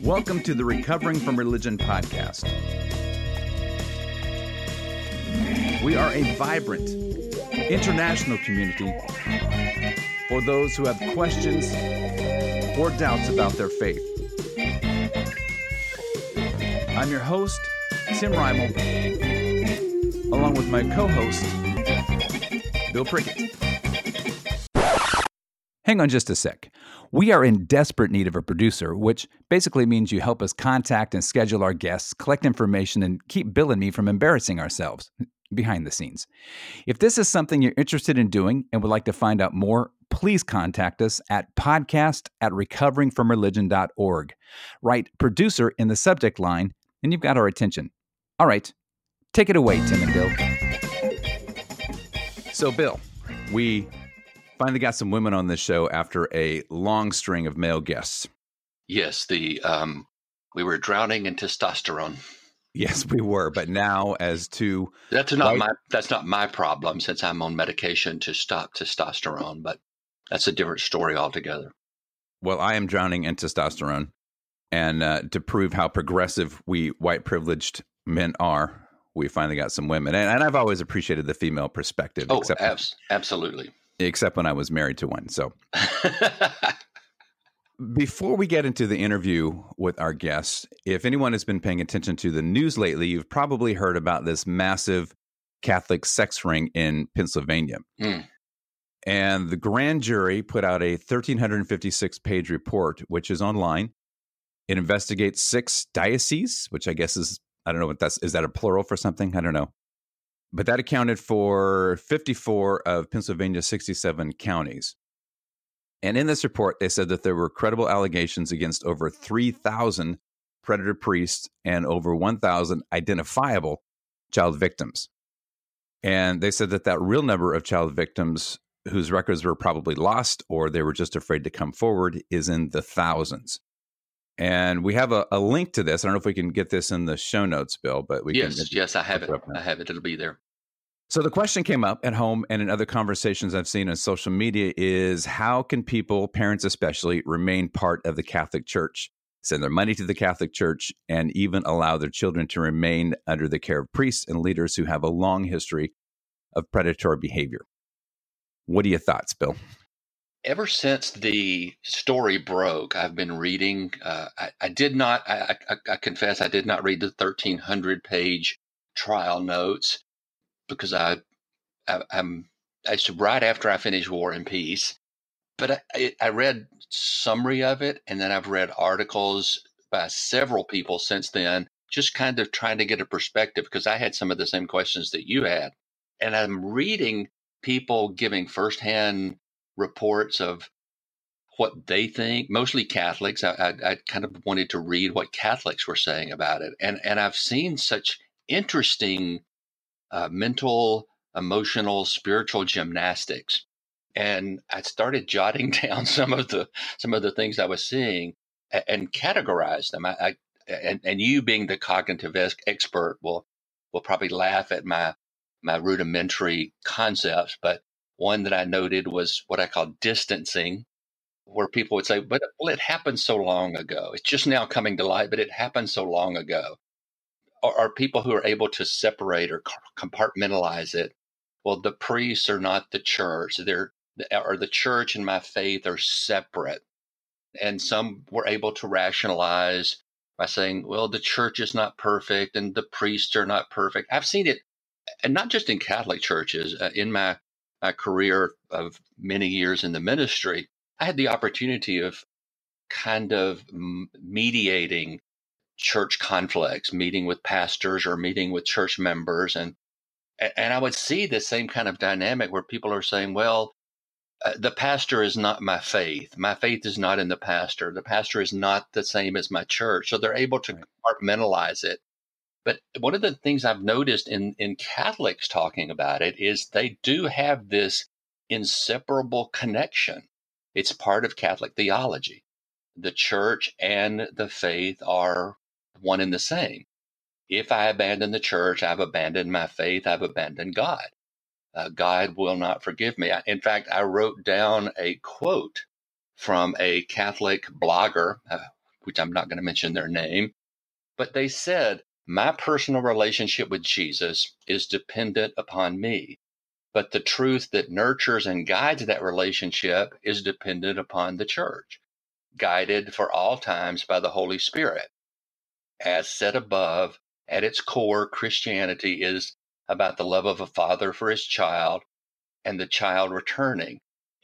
Welcome to the Recovering from Religion podcast. We are a vibrant, international community for those who have questions or doubts about their faith. I'm your host, Tim Reimel, along with my co host, Bill Prickett. Hang on just a sec. We are in desperate need of a producer, which basically means you help us contact and schedule our guests, collect information, and keep Bill and me from embarrassing ourselves behind the scenes. If this is something you're interested in doing and would like to find out more, please contact us at podcast at recoveringfromreligion.org. Write producer in the subject line, and you've got our attention. All right, take it away, Tim and Bill. So, Bill, we finally got some women on this show after a long string of male guests. Yes, the um, we were drowning in testosterone. Yes, we were, but now as to that's not right? my that's not my problem since I'm on medication to stop testosterone, but that's a different story altogether. Well, I am drowning in testosterone, and uh, to prove how progressive we white privileged men are, we finally got some women, and, and I've always appreciated the female perspective. Oh, except abs- absolutely except when I was married to one. So, before we get into the interview with our guests, if anyone has been paying attention to the news lately, you've probably heard about this massive Catholic sex ring in Pennsylvania. Mm. And the grand jury put out a 1,356 page report, which is online. It investigates six dioceses, which I guess is, I don't know what that's, is that a plural for something? I don't know but that accounted for 54 of Pennsylvania's 67 counties. And in this report, they said that there were credible allegations against over 3,000 predator priests and over 1,000 identifiable child victims. And they said that that real number of child victims whose records were probably lost or they were just afraid to come forward is in the thousands. And we have a, a link to this. I don't know if we can get this in the show notes, Bill, but we can. yes, can. Yes, I have it. I have it. It'll be there. So the question came up at home and in other conversations I've seen on social media is how can people, parents especially, remain part of the Catholic Church, send their money to the Catholic Church, and even allow their children to remain under the care of priests and leaders who have a long history of predatory behavior? What are your thoughts, Bill? Ever since the story broke, I've been reading. Uh, I, I, did not, I, I, I confess, I did not read the 1300 page trial notes because I, I am it's right after I finished War and Peace, but I, I read summary of it, and then I've read articles by several people since then, just kind of trying to get a perspective because I had some of the same questions that you had, and I'm reading people giving firsthand reports of what they think, mostly Catholics. I, I, I, kind of wanted to read what Catholics were saying about it. And, and I've seen such interesting uh, mental, emotional, spiritual gymnastics. And I started jotting down some of the some of the things I was seeing and, and categorized them. I, I and, and you being the cognitive expert will will probably laugh at my my rudimentary concepts, but one that I noted was what I call distancing, where people would say, "But well, it happened so long ago. It's just now coming to light, but it happened so long ago." are, are people who are able to separate or compartmentalize it. Well, the priests are not the church. They're or the church and my faith are separate. And some were able to rationalize by saying, well, the church is not perfect and the priests are not perfect. I've seen it, and not just in Catholic churches. Uh, in my, my career of many years in the ministry, I had the opportunity of kind of mediating church conflicts, meeting with pastors or meeting with church members. And, and I would see the same kind of dynamic where people are saying, well, uh, the pastor is not my faith. My faith is not in the pastor. The pastor is not the same as my church. So they're able to compartmentalize it. But one of the things I've noticed in, in Catholics talking about it is they do have this inseparable connection. It's part of Catholic theology. The church and the faith are one and the same. If I abandon the church, I've abandoned my faith, I've abandoned God. Uh, God will not forgive me. In fact, I wrote down a quote from a Catholic blogger, uh, which I'm not going to mention their name, but they said, My personal relationship with Jesus is dependent upon me, but the truth that nurtures and guides that relationship is dependent upon the church, guided for all times by the Holy Spirit. As said above, at its core, Christianity is about the love of a father for his child and the child returning.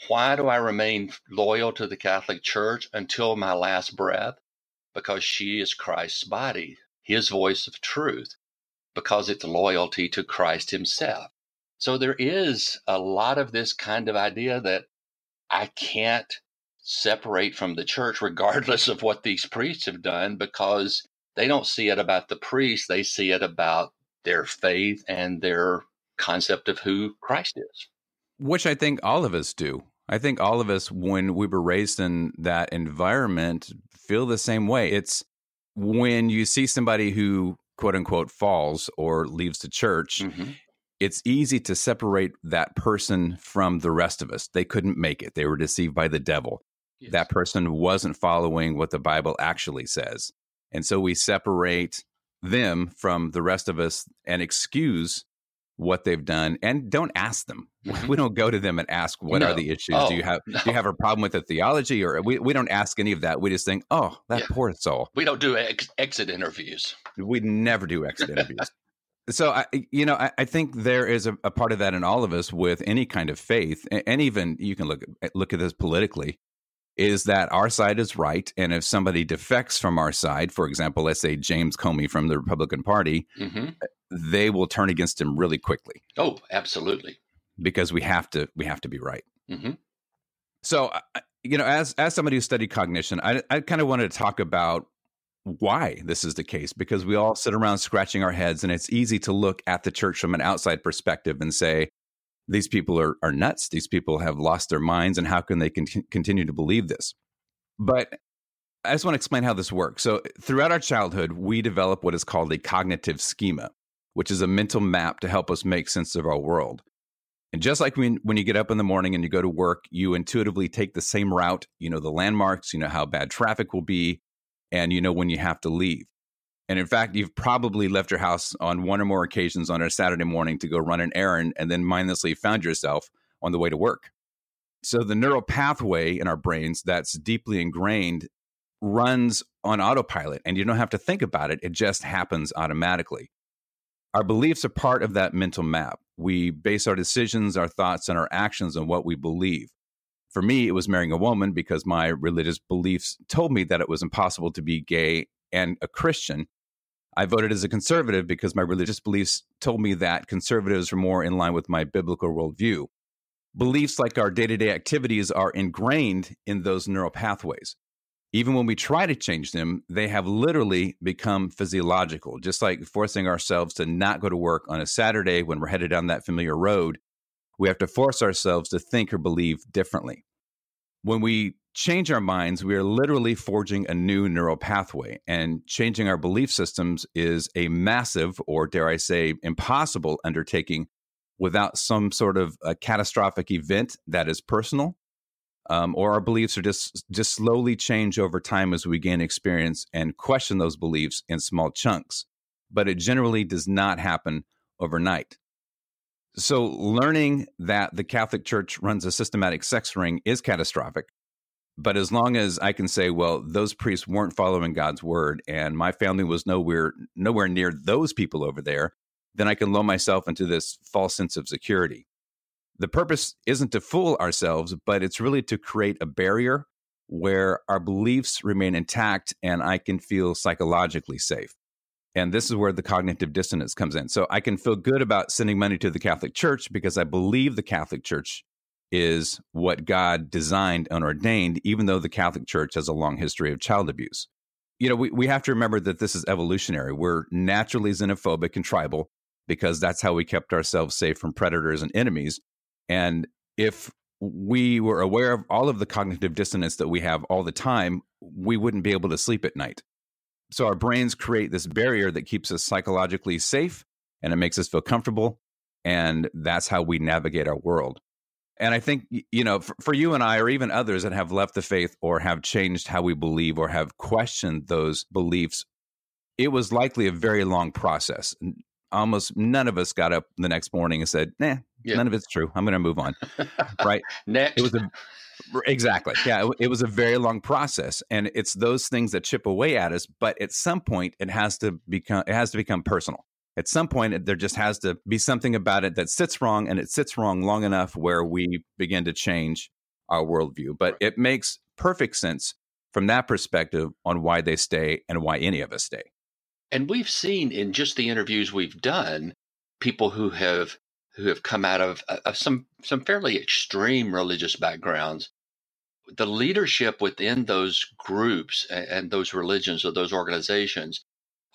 Why do I remain loyal to the Catholic Church until my last breath? because she is Christ's body, his voice of truth, because it's loyalty to Christ himself. So there is a lot of this kind of idea that I can't separate from the church, regardless of what these priests have done, because they don't see it about the priest, they see it about their faith and their concept of who Christ is. Which I think all of us do. I think all of us, when we were raised in that environment, feel the same way. It's when you see somebody who quote unquote falls or leaves the church, mm-hmm. it's easy to separate that person from the rest of us. They couldn't make it, they were deceived by the devil. Yes. That person wasn't following what the Bible actually says. And so we separate them from the rest of us and excuse what they've done and don't ask them. Mm-hmm. We don't go to them and ask what no. are the issues. Oh, do you have no. do you have a problem with the theology or we, we don't ask any of that. We just think, "Oh, that yeah. poor soul." We don't do ex- exit interviews. We never do exit interviews. so I you know, I, I think there is a, a, part of that in all of us with any kind of faith and, and even you can look look at this politically is that our side is right. And if somebody defects from our side, for example, let's say James Comey from the Republican Party, mm-hmm. they will turn against him really quickly. Oh, absolutely. Because we have to, we have to be right. Mm-hmm. So, you know, as as somebody who studied cognition, I, I kind of wanted to talk about why this is the case because we all sit around scratching our heads, and it's easy to look at the church from an outside perspective and say, these people are, are nuts. These people have lost their minds, and how can they con- continue to believe this? But I just want to explain how this works. So, throughout our childhood, we develop what is called a cognitive schema, which is a mental map to help us make sense of our world. And just like when, when you get up in the morning and you go to work, you intuitively take the same route. You know the landmarks, you know how bad traffic will be, and you know when you have to leave. And in fact, you've probably left your house on one or more occasions on a Saturday morning to go run an errand and then mindlessly found yourself on the way to work. So the neural pathway in our brains that's deeply ingrained runs on autopilot and you don't have to think about it, it just happens automatically. Our beliefs are part of that mental map. We base our decisions, our thoughts, and our actions on what we believe. For me, it was marrying a woman because my religious beliefs told me that it was impossible to be gay and a Christian I voted as a conservative because my religious beliefs told me that conservatives were more in line with my biblical worldview. Beliefs like our day to day activities are ingrained in those neural pathways. Even when we try to change them, they have literally become physiological, just like forcing ourselves to not go to work on a Saturday when we're headed down that familiar road. We have to force ourselves to think or believe differently. When we change our minds, we are literally forging a new neural pathway. And changing our belief systems is a massive, or dare I say, impossible undertaking without some sort of a catastrophic event that is personal. Um, or our beliefs are just just slowly change over time as we gain experience and question those beliefs in small chunks. But it generally does not happen overnight. So, learning that the Catholic Church runs a systematic sex ring is catastrophic but as long as I can say, well, those priests weren't following God's word, and my family was nowhere nowhere near those people over there, then I can lull myself into this false sense of security. The purpose isn't to fool ourselves, but it's really to create a barrier where our beliefs remain intact and I can feel psychologically safe. And this is where the cognitive dissonance comes in. So I can feel good about sending money to the Catholic Church because I believe the Catholic Church is what God designed and ordained, even though the Catholic Church has a long history of child abuse. You know, we, we have to remember that this is evolutionary. We're naturally xenophobic and tribal because that's how we kept ourselves safe from predators and enemies. And if we were aware of all of the cognitive dissonance that we have all the time, we wouldn't be able to sleep at night. So our brains create this barrier that keeps us psychologically safe and it makes us feel comfortable. And that's how we navigate our world. And I think, you know, for, for, you and I, or even others that have left the faith or have changed how we believe or have questioned those beliefs, it was likely a very long process. Almost none of us got up the next morning and said, nah, yeah. none of it's true. I'm going to move on. right. Next. It was a, exactly. Yeah. It, it was a very long process. And it's those things that chip away at us. But at some point, it has to become, it has to become personal at some point there just has to be something about it that sits wrong and it sits wrong long enough where we begin to change our worldview but right. it makes perfect sense from that perspective on why they stay and why any of us stay and we've seen in just the interviews we've done people who have who have come out of, uh, of some some fairly extreme religious backgrounds the leadership within those groups and, and those religions or those organizations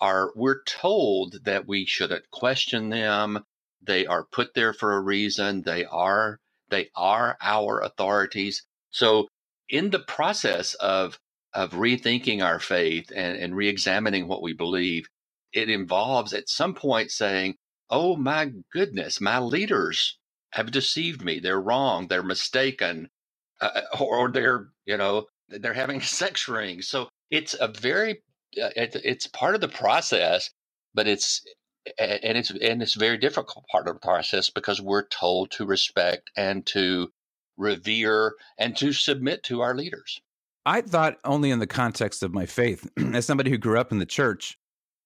are we're told that we shouldn't question them. They are put there for a reason. They are they are our authorities. So in the process of of rethinking our faith and, and re-examining what we believe, it involves at some point saying, Oh my goodness, my leaders have deceived me. They're wrong. They're mistaken. Uh, or they're, you know, they're having sex rings. So it's a very it, it's part of the process, but it's and it's and it's very difficult part of the process because we're told to respect and to revere and to submit to our leaders. I thought only in the context of my faith. As somebody who grew up in the church,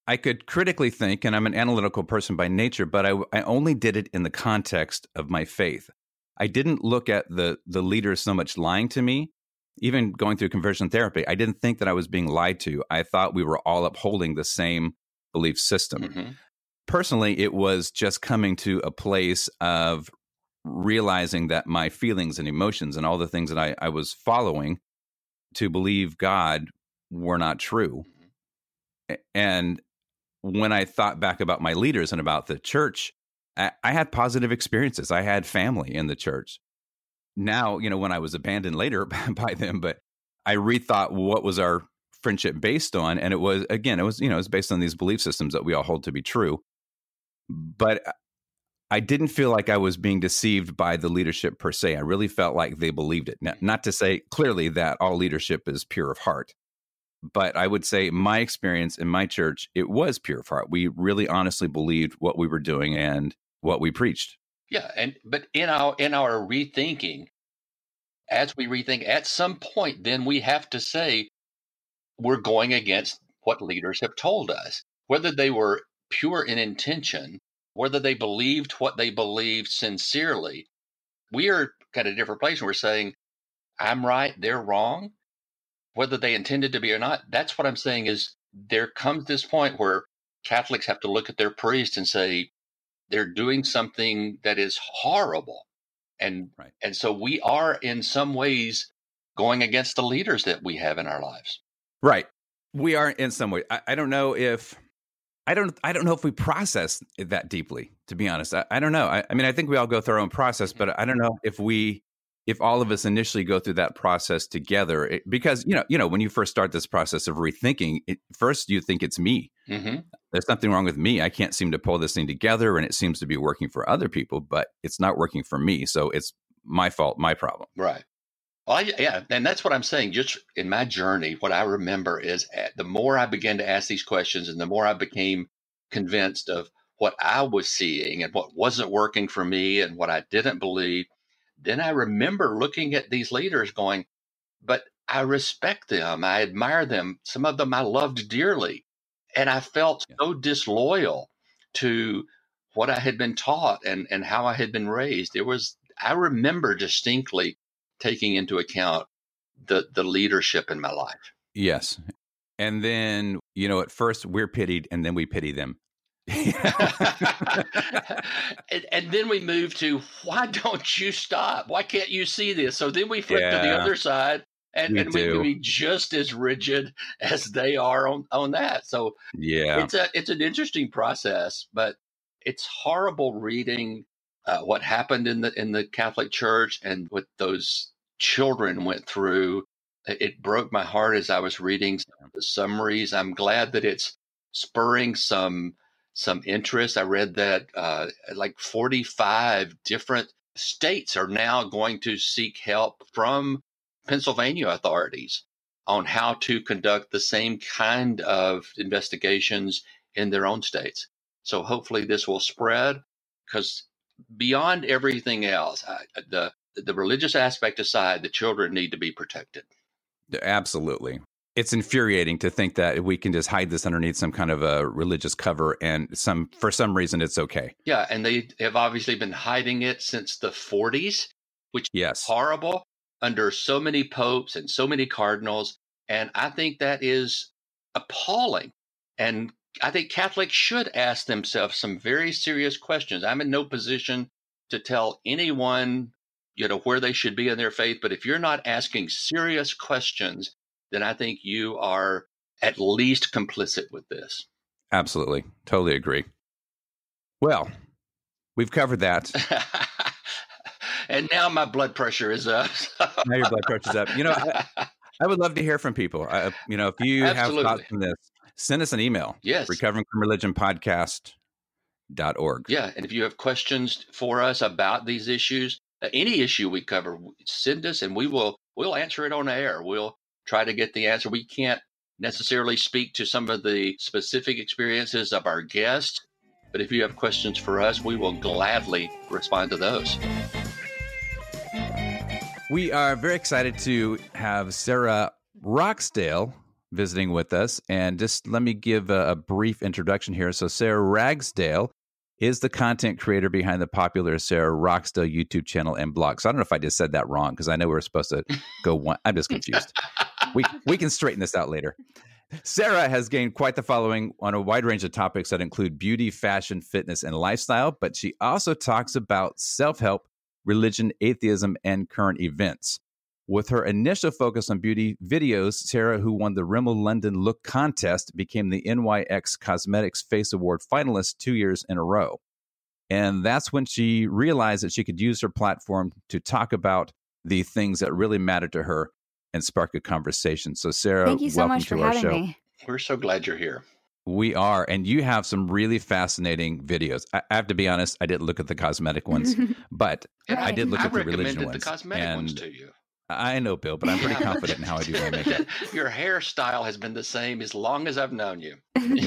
I could critically think, and I'm an analytical person by nature, but I, I only did it in the context of my faith. I didn't look at the the leaders so much lying to me even going through conversion therapy, I didn't think that I was being lied to. I thought we were all upholding the same belief system. Mm-hmm. Personally, it was just coming to a place of realizing that my feelings and emotions and all the things that I, I was following to believe God were not true. Mm-hmm. And when I thought back about my leaders and about the church, I, I had positive experiences. I had family in the church now, you know, when I was abandoned later by them, but I rethought what was our friendship based on. And it was, again, it was, you know, it was based on these belief systems that we all hold to be true. But I didn't feel like I was being deceived by the leadership per se. I really felt like they believed it. Not to say clearly that all leadership is pure of heart, but I would say my experience in my church, it was pure of heart. We really honestly believed what we were doing and what we preached. Yeah, and but in our in our rethinking, as we rethink, at some point, then we have to say we're going against what leaders have told us, whether they were pure in intention, whether they believed what they believed sincerely. We are at a different place, and we're saying, "I'm right, they're wrong," whether they intended to be or not. That's what I'm saying. Is there comes this point where Catholics have to look at their priest and say, they're doing something that is horrible and right. and so we are in some ways going against the leaders that we have in our lives right we are in some way i, I don't know if i don't i don't know if we process it that deeply to be honest i, I don't know I, I, mean i think we all go through our own process mm-hmm. but i don't know if we if all of us initially go through that process together it, because you know you know when you first start this process of rethinking it, first you think it's me. Mm-hmm. there's something wrong with me. I can't seem to pull this thing together and it seems to be working for other people but it's not working for me so it's my fault my problem. Right. Well, I, yeah and that's what i'm saying. Just in my journey what i remember is eh, the more i began to ask these questions and the more i became convinced of what i was seeing and what wasn't working for me and what i didn't believe then I remember looking at these leaders going, but I respect them. I admire them. Some of them I loved dearly. And I felt so disloyal to what I had been taught and, and how I had been raised. It was, I remember distinctly taking into account the, the leadership in my life. Yes. And then, you know, at first we're pitied and then we pity them. and, and, then we move to why don't you stop? Why can't you see this? So then we flip yeah, to the other side and, we, and we can be just as rigid as they are on, on that. So yeah, it's a it's an interesting process, but it's horrible reading uh, what happened in the in the Catholic Church and what those children went through. It broke my heart as I was reading the summaries. I'm glad that it's spurring some some interest. I read that uh, like 45 different states are now going to seek help from Pennsylvania authorities on how to conduct the same kind of investigations in their own states. So hopefully this will spread because beyond everything else, I, the the religious aspect aside, the children need to be protected. Absolutely. It's infuriating to think that we can just hide this underneath some kind of a religious cover and some for some reason it's okay. Yeah, and they have obviously been hiding it since the 40s, which yes. is horrible under so many popes and so many cardinals and I think that is appalling. And I think Catholics should ask themselves some very serious questions. I'm in no position to tell anyone, you know, where they should be in their faith, but if you're not asking serious questions, then I think you are at least complicit with this. Absolutely. Totally agree. Well, we've covered that. and now my blood pressure is up. now your blood pressure's up. You know, I, I, would love to hear from people. I, you know, if you Absolutely. have thoughts on this, send us an email. Yes. Recovering from Religion podcast dot org. Yeah. And if you have questions for us about these issues, uh, any issue we cover, send us and we will we'll answer it on air. We'll try to get the answer. We can't necessarily speak to some of the specific experiences of our guests, but if you have questions for us, we will gladly respond to those. We are very excited to have Sarah Roxdale visiting with us. And just let me give a, a, brief introduction here. So, Sarah Ragsdale is the content creator behind the popular Sarah Roxdale YouTube channel and blog. So, I don't know if I just said that wrong because I know we are supposed to go one. I'm just confused. we, we can straighten this out later. Sarah has gained quite the following on a wide range of topics that include beauty, fashion, fitness, and lifestyle, but she also talks about self help, religion, atheism, and current events. With her initial focus on beauty videos, Sarah, who won the Rimmel London Look contest, became the NYX Cosmetics Face Award finalist two years in a row. And that's when she realized that she could use her platform to talk about the things that really mattered to her and spark a conversation. So, Sarah, thank you so welcome much to for our having show. me. We're so glad you're here. We are, and you have some really fascinating videos. I, I have to be honest; I didn't look at the cosmetic ones, but Right. I did look I at the religion recommended ones. the cosmetic and ones to you. I know, Bill, but I'm pretty confident in how I do my makeup. Your hairstyle has been the same as long as I've known you.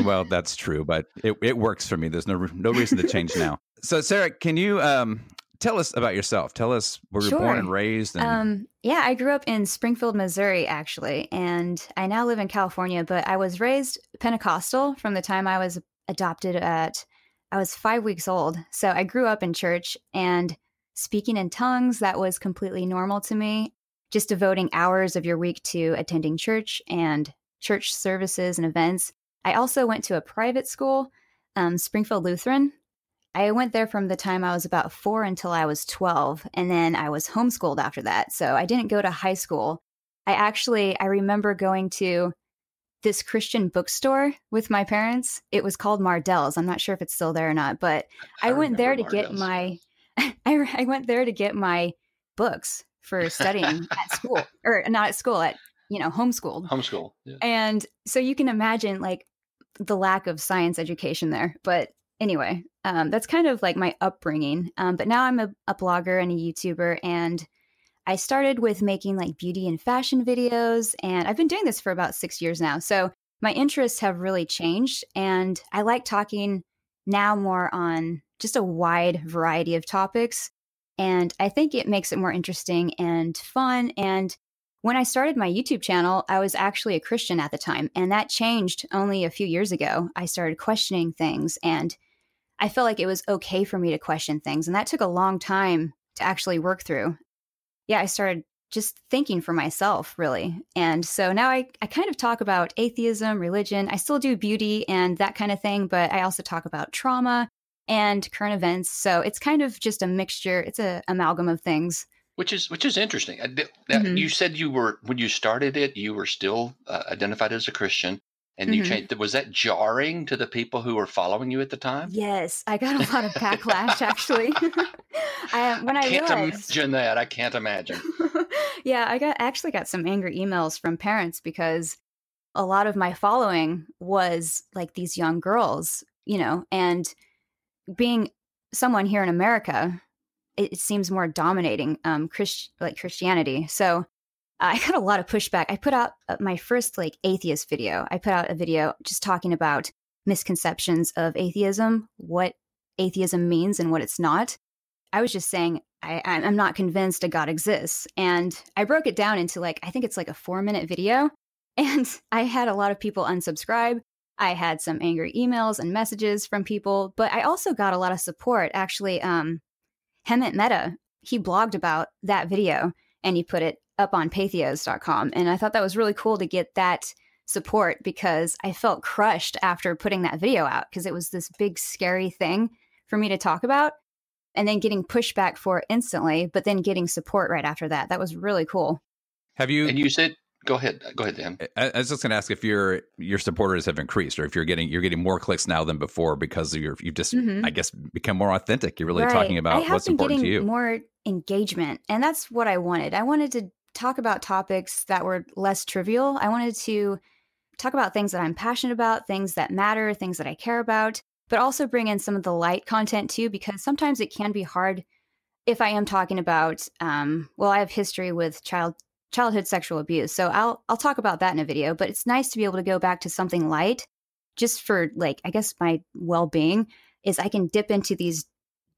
well, that's true, but it, it works for me. There's no no reason to change now. So, Sarah, can you um, tell us about yourself? Tell us where you were born and raised. And, Um, yeah, I grew up in Springfield, Missouri, actually, and I now live in California. But I was raised Pentecostal from the time I was adopted at I was five weeks old. So I grew up in church and speaking in tongues. That was completely normal to me. Just devoting hours of your week to attending church and church services and events. I also went to a private school, um, Springfield Lutheran, I went there from the time I was about four until I was 12. And then I was homeschooled after that. So I didn't go to high school. I actually, I remember going to this Christian bookstore with my parents. It was called Mardell's. I'm not sure if it's still there or not, but I, went there to remember get my, I, I went there to get my books for studying at school or not at school, at, you know, homeschooled. homeschool. Yeah. And so you can imagine like the lack of science education there. But anyway, um, that's kind of like my upbringing. Um, but now I'm a, a blogger and a YouTuber, and I started with making like beauty and fashion videos, and I've been doing this for about six years now. So my interests have really changed, and I like talking now more on just a wide variety of topics. And I think it makes it more interesting and fun. And when I started my YouTube channel, I was actually a Christian at the time, and that changed only a few years ago. I started questioning things, and I felt like it was okay for me to question things, and that took a long time to actually work through. Yeah, I started just thinking for myself, really. And so now I, I kind of talk about atheism, religion. I still do beauty and that kind of thing, but I also talk about trauma and current events. So it's kind of just a mixture, it's a amalgam of things. Which is which is interesting. Now, Mhm. You said you were when you started it, you were still uh, identified as a Christian. And mm-hmm. you changed. Was that jarring to the people who were following you at the time? Yes, I got a lot of backlash actually. I, when I, I can't realized, imagine that. I can't imagine. yeah, I got actually got some angry emails from parents because a lot of my following was like these young girls, you know, and being someone here in America, it, it seems more dominating um Christ like Christianity. So I got a lot of pushback. I put out uh, my first like atheist video. I put out a video just talking about misconceptions of atheism, what atheism means and what it's not. I was just saying I, I'm not convinced a God exists, and I broke it down into like I think it's like a four minute video, and I had a lot of people unsubscribe. I had some angry emails and messages from people, but I also got a lot of support. Actually, um, Hemant Mehta he blogged about that video and he put it up on patheos.com. And I thought that was really cool to get that support because I felt crushed after putting that video out because it was this big, scary thing for me to talk about. And then getting pushback for instantly, but then getting support right after that. That was really cool. Have you? And you said go ahead go ahead dan I, I was just going to ask if your your supporters have increased or if you're getting you're getting more clicks now than before because of your you've just mm-hmm. i guess become more authentic you're really right. talking about what's important to you more engagement and that's what i wanted i wanted to talk about topics that were less trivial. I wanted to talk about things that I'm passionate about, things that matter, things that I care about, but also bring in some of the light content too, because sometimes it can be hard if I am talking about, um, well, I have history with child childhood sexual abuse, so I'll I'll talk about that in a video. But it's nice to be able to go back to something light, just for like I guess my well being is I can dip into these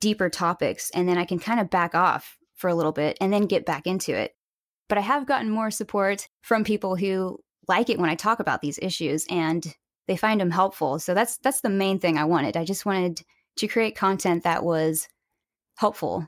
deeper topics and then I can kind of back off for a little bit and then get back into it. But I have gotten more support from people who like it when I talk about these issues and they find them helpful. So that's that's the main thing I wanted. I just wanted to create content that was helpful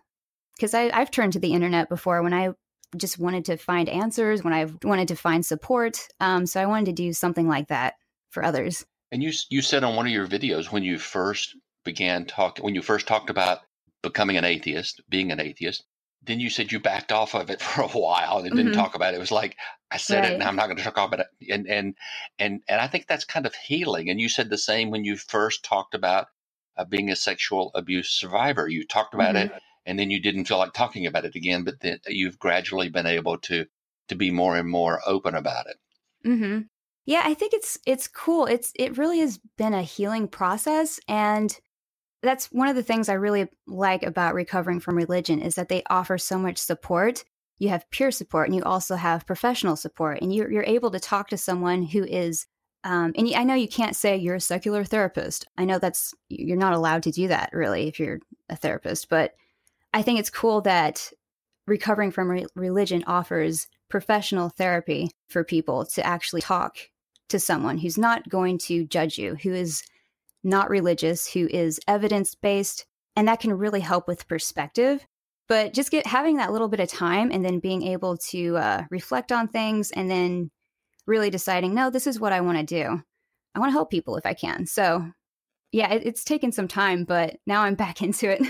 because I've turned to the internet before when I just wanted to find answers, when I wanted to find support. Um, so I wanted to do something like that for others. And you you said on one of your videos when you first began talking, when you first talked about becoming an atheist, being an atheist, then you said you backed off of it for a while and didn't mm-hmm. talk about it. It was like I said right. it, and I'm not going to talk about it. And and and and I think that's kind of healing. And you said the same when you first talked about uh, being a sexual abuse survivor. You talked about mm-hmm. it, and then you didn't feel like talking about it again. But then you've gradually been able to to be more and more open about it. Mm-hmm. Yeah, I think it's it's cool. It's it really has been a healing process, and that's one of the things I really like about recovering from religion is that they offer so much support. You have peer support and you also have professional support, and you're, you're able to talk to someone who is. Um, and I know you can't say you're a secular therapist. I know that's you're not allowed to do that really if you're a therapist, but I think it's cool that recovering from re- religion offers professional therapy for people to actually talk to someone who's not going to judge you, who is not religious, who is evidence based, and that can really help with perspective. But just get having that little bit of time and then being able to uh, reflect on things and then really deciding, no, this is what I want to do. I want to help people if I can. So, yeah, it, it's taken some time, but now I'm back into it.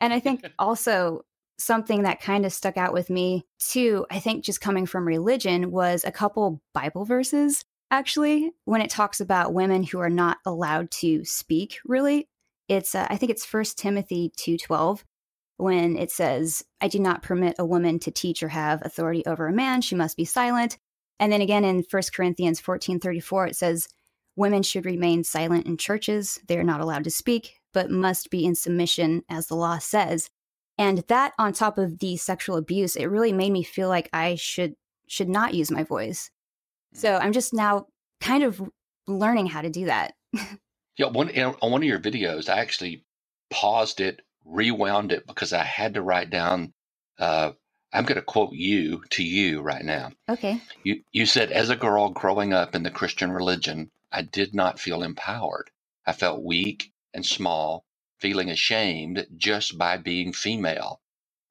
and I think also something that kind of stuck out with me too, I think just coming from religion was a couple Bible verses actually when it talks about women who are not allowed to speak really it's uh, i think it's first timothy 2.12 when it says i do not permit a woman to teach or have authority over a man. She must be silent. And then again in 1 corinthians 14.34 it says women should remain silent in churches. They are not allowed to speak but must be in submission as the law says. And that on top of the sexual abuse it really made me feel like i should should not use my voice so I'm just now kind of learning how to do that. yeah, one on one of your videos, I actually paused it, rewound it because I had to write down. Uh, I'm going to quote you to you right now. Okay. You you said, as a girl growing up in the Christian religion, I did not feel empowered. I felt weak and small, feeling ashamed just by being female,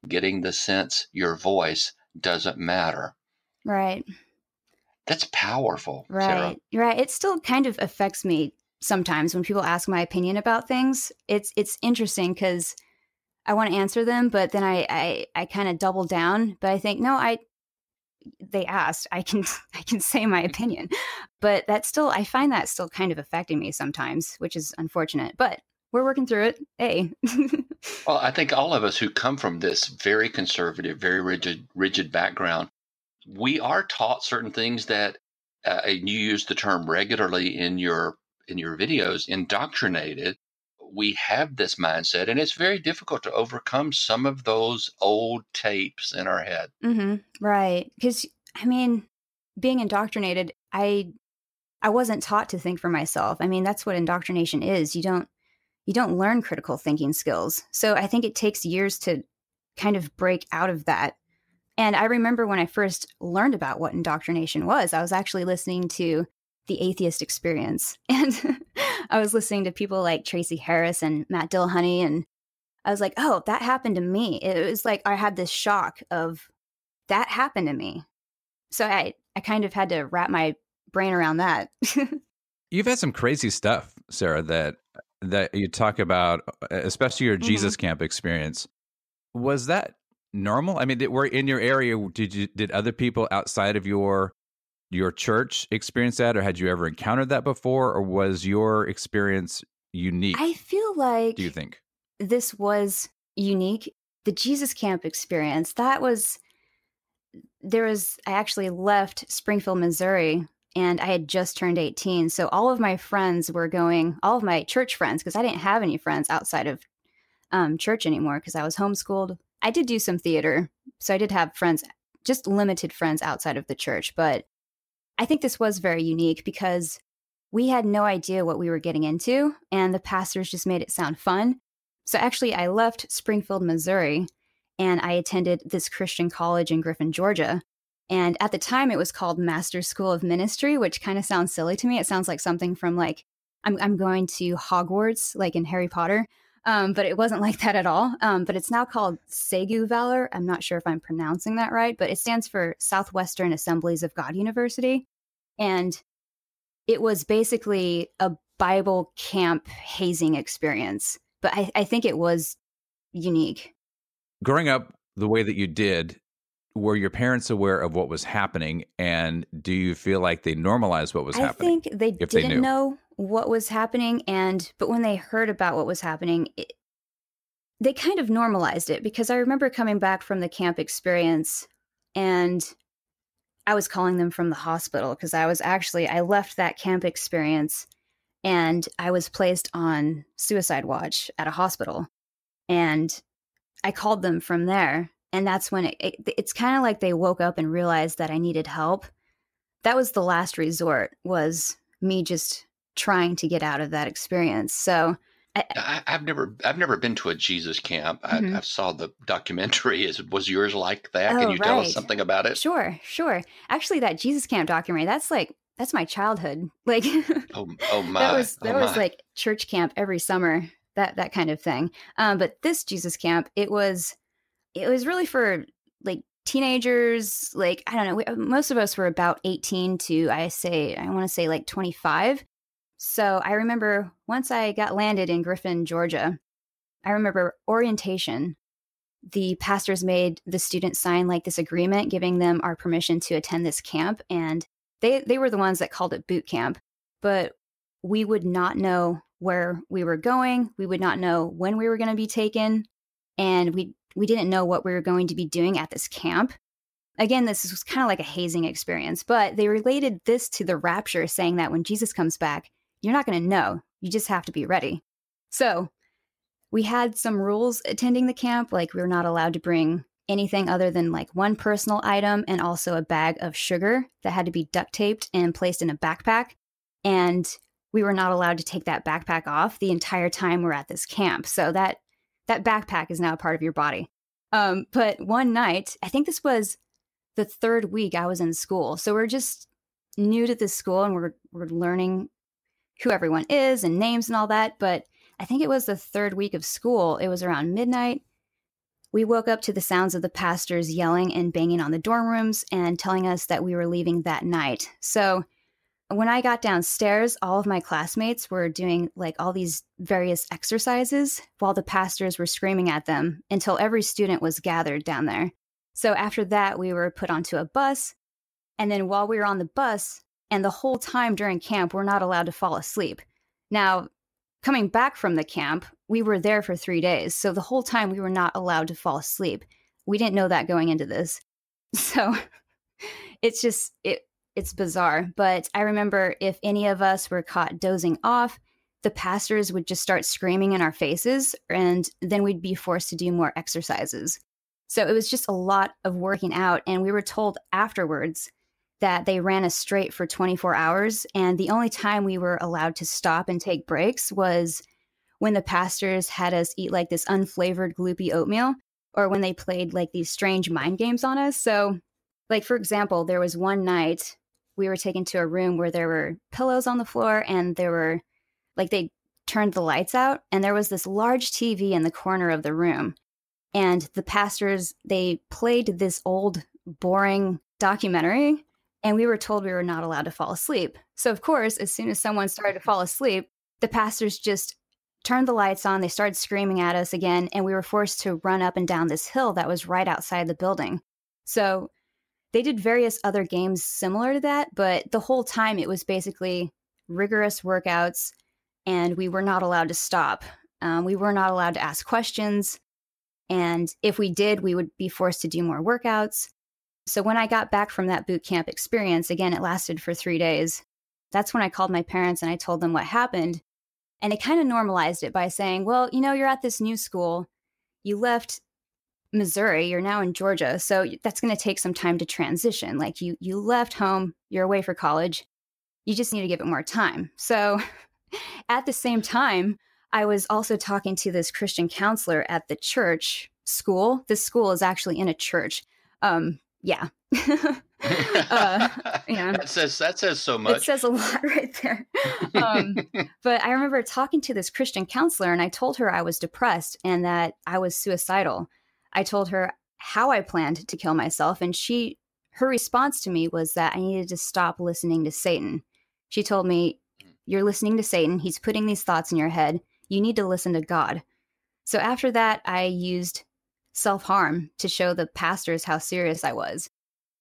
getting the sense your voice doesn't matter. Right. That's powerful. Right. Sarah. Right. It still kind of affects me sometimes when people ask my opinion about things. It's it's interesting because I want to answer them, but then I I, I kind of double down. But I think no, I they asked, I can I can say my opinion. But that still I find that still kind of affecting me sometimes, which is unfortunate. But we're working through it. Hey. well, I think all of us who come from this very conservative, very rigid rigid background, we are taught certain things that uh, you use the term regularly in your in your videos, indoctrinated we have this mindset, and it's very difficult to overcome some of those old tapes in our head. Mm-hmm. Right, because I mean, being indoctrinated, I I wasn't taught to think for myself. I mean, that's what indoctrination is. You don't you don't learn critical thinking skills. So I think it takes years to kind of break out of that. And I remember when I first learned about what indoctrination was, I was actually listening to the atheist experience. And I was listening to people like Tracie Harris and Matt Dillahunty, and I was like, oh, that happened to me. It was like I had this shock of that happened to me. So I, I kind of had to wrap my brain around that. You've had some crazy stuff, Sarah, that that you talk about, especially your mm-hmm. Jesus camp experience. Was that normal? I mean, were in your area? Did you did other people outside of your your church experience that, or had you ever encountered that before, or was your experience unique? I feel like. Do you think this was unique? The Jesus Camp experience that was. There was. I actually left Springfield, Missouri, and I had just turned 18. So all of my friends were going. All of my church friends, because I didn't have any friends outside of um, church anymore, because I was homeschooled. I did do some theater, so I did have friends, just limited friends outside of the church, but I think this was very unique because we had no idea what we were getting into, and the pastors just made it sound fun. So actually, I left Springfield, Missouri, and I attended this Christian college in Griffin, Georgia. And at the time, it was called Master School of Ministry, which kind of sounds silly to me. It sounds like something from like, I'm, I'm going to Hogwarts, like in Harry Potter. Um, but it wasn't like that at all. Um, but it's now called SAGU Valor. I'm not sure if I'm pronouncing that right, but it stands for Southwestern Assemblies of God University. And it was basically a Bible camp hazing experience. But I, I think it was unique. Growing up the way that you did, were your parents aware of what was happening and do you feel like they normalized what was I happening? I think they didn't they know what was happening and but when they heard about what was happening it, they kind of normalized it because I remember coming back from the camp experience and I was calling them from the hospital because I was actually I left that camp experience and I was placed on suicide watch at a hospital and I called them from there and that's when it, it it's kind of like they woke up and realized that I needed help. That was the last resort was me just trying to get out of that experience. So I, have never I've never been to a Jesus camp. Mm-hmm. I, I, saw the documentary. Is was yours like that? Oh, Can you right. tell us something about it? Sure, sure. Actually, that Jesus camp documentary that's like that's my childhood. Like, oh, oh my, that was that oh was like church camp every summer. That that kind of thing. Um, but this Jesus camp, it was it was really for like teenagers. Like I don't know. We, most of us were about eighteen to I say I want to say like twenty five so I remember once I got landed in Griffin, Georgia, I remember orientation. The pastors made the students sign like this agreement giving them our permission to attend this camp. And they, they were the ones that called it boot camp. But we would not know where we were going. We would not know when we were going to be taken. And we, we didn't know what we were going to be doing at this camp. Again, this was kind of like a hazing experience, but they related this to the rapture, saying that when Jesus comes back, you're not going to know. You just have to be ready. So, we had some rules attending the camp, like we were not allowed to bring anything other than like one personal item and also a bag of sugar that had to be duct taped and placed in a backpack. And we were not allowed to take that backpack off the entire time we're at this camp. So that that backpack is now a part of your body. Um, but one night, I think this was the third week I was in school. So we're just new to this school and we're we're learning who everyone is and names and all that. But I think it was the third week of school. It was around midnight. We woke up to the sounds of the pastors yelling and banging on the dorm rooms and telling us that we were leaving that night. So when I got downstairs, all of my classmates were doing like all these various exercises while the pastors were screaming at them until every student was gathered down there. So after that, we were put onto a bus. And then while we were on the bus, and the whole time during camp, we're not allowed to fall asleep. Now, coming back from the camp, we were there for three days. So the whole time we were not allowed to fall asleep. We didn't know that going into this. So it's just, it, it's bizarre. But I remember if any of us were caught dozing off, the pastors would just start screaming in our faces, and then we'd be forced to do more exercises. So it was just a lot of working out. And we were told afterwards that they ran us straight for 24 hours. And the only time we were allowed to stop and take breaks was when the pastors had us eat like this unflavored gloopy oatmeal or when they played like these strange mind games on us. So, like, for example, there was one night we were taken to a room where there were pillows on the floor and there were like they turned the lights out and there was this large TV in the corner of the room. And the pastors, they played this old, boring documentary and we were told we were not allowed to fall asleep. So, of course, as soon as someone started to fall asleep, the pastors just turned the lights on. They started screaming at us again, and we were forced to run up and down this hill that was right outside the building. So, they did various other games similar to that, but the whole time it was basically rigorous workouts, and we were not allowed to stop. Um, we were not allowed to ask questions. And if we did, we would be forced to do more workouts. So when I got back from that boot camp experience, again, it lasted for three days. That's when I called my parents and I told them what happened. And they kind of normalized it by saying, well, you know, you're at this new school. You left Missouri, you're now in Georgia. So that's going to take some time to transition. Like you you left home, you're away for college. You just need to give it more time. So at the same time, I was also talking to this Christian counselor at the church school. This school is actually in a church. Um, yeah. uh, yeah. That says that says so much. It says a lot right there. Um, but I remember talking to this Christian counselor, and I told her I was depressed and that I was suicidal. I told her how I planned to kill myself, and she, her response to me was that I needed to stop listening to Satan. She told me, "You're listening to Satan. He's putting these thoughts in your head. You need to listen to God." So after that, I used self harm to show the pastors how serious I was.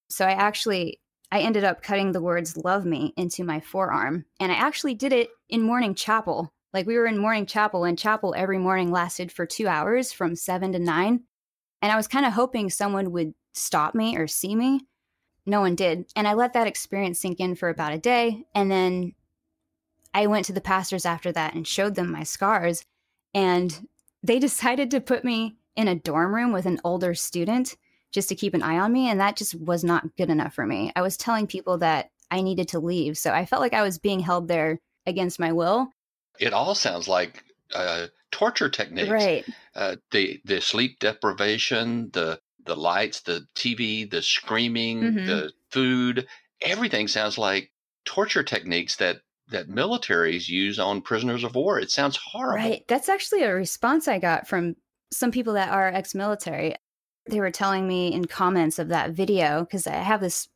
So I actually I ended up cutting the words love me into my forearm and I actually did it in morning chapel. Like we were in morning chapel and chapel every morning lasted for 2 hours from 7 to 9. And I was kind of hoping someone would stop me or see me. No one did. And I let that experience sink in for about a day and then I went to the pastors after that and showed them my scars and they decided to put me in a dorm room with an older student just to keep an eye on me. And that just was not good enough for me. I was telling people that I needed to leave. So I felt like I was being held there against my will. It all sounds like uh, torture techniques. Right. Uh, the the sleep deprivation, the the lights, the TV, the screaming, mm-hmm. the food, everything sounds like torture techniques that that militaries use on prisoners of war. It sounds horrible. Right. That's actually a response I got from some people that are ex-military they were telling me in comments of that video because i have this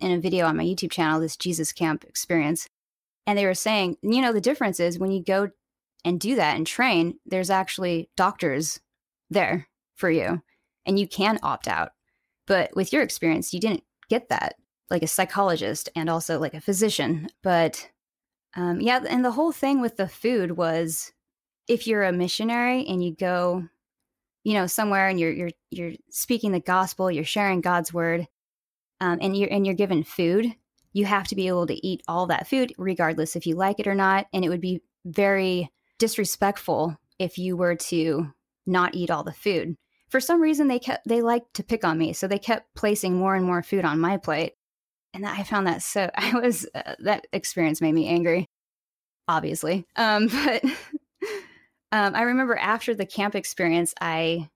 in a video on my youtube channel this jesus camp experience and they were saying you know the difference is when you go and do that and train there's actually doctors there for you and you can opt out. But with your experience you didn't get that like a psychologist and also like a physician. But um, yeah and the whole thing with the food was if you're a missionary and you go you know somewhere and you're you're you're speaking the gospel you're sharing god's word um, and you're and you're given food you have to be able to eat all that food regardless if you like it or not and it would be very disrespectful if you were to not eat all the food. For some reason they kept they liked to pick on me so they kept placing more and more food on my plate and i found that so i was uh, that experience made me angry obviously um but um, I remember after the camp experience, I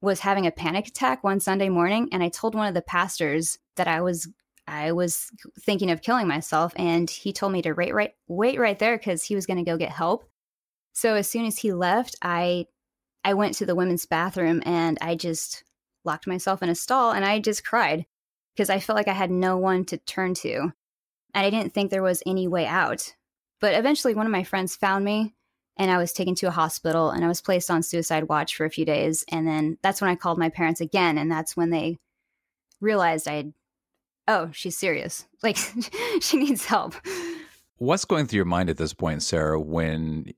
was having a panic attack one Sunday morning, and I told one of the pastors that I was I was thinking of killing myself, and he told me to wait right wait right there because he was going to go get help. So as soon as he left, I I went to the women's bathroom and I just locked myself in a stall and I just cried because I felt like I had no one to turn to, and I didn't think there was any way out. But eventually, one of my friends found me and I was taken to a hospital and I was placed on suicide watch for a few days. And then that's when I called my parents again. And that's when they realized I had, oh, she's serious. Like she needs help. What's going through your mind at this point, Sarah, when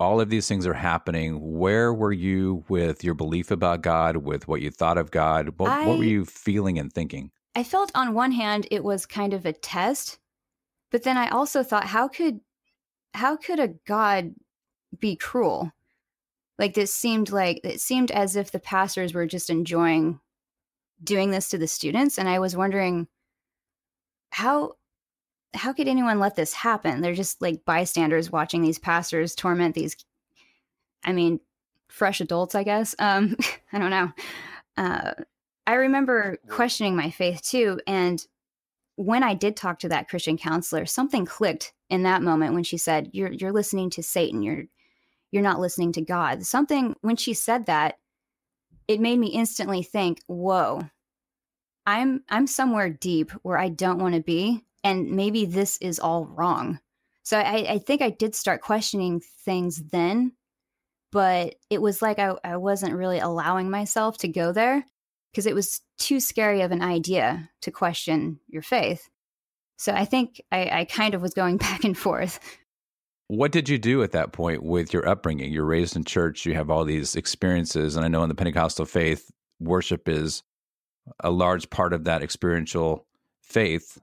all of these things are happening? Where were you with your belief about God, with what you thought of God? What, I, what were you feeling and thinking? I felt on one hand it was kind of a test, but then I also thought, how could how could a God be cruel? Like this seemed like it seemed as if the pastors were just enjoying doing this to the students, and I was wondering how how could anyone let this happen? They're just like bystanders watching these pastors torment these I mean, fresh adults, I guess. Um, I don't know. Uh, I remember questioning my faith too. And when I did talk to that Christian counselor, something clicked in that moment when she said, You're you're listening to Satan, you're you're not listening to God. Something when she said that, it made me instantly think, whoa, I'm I'm somewhere deep where I don't want to be, and maybe this is all wrong. So I, I think I did start questioning things then, but it was like I, I wasn't really allowing myself to go there because it was too scary of an idea to question your faith. So I think I, I kind of was going back and forth. What did you do at that point with your upbringing? You're raised in church, you have all these experiences, and I know in the Pentecostal faith, worship is a large part of that experiential faith.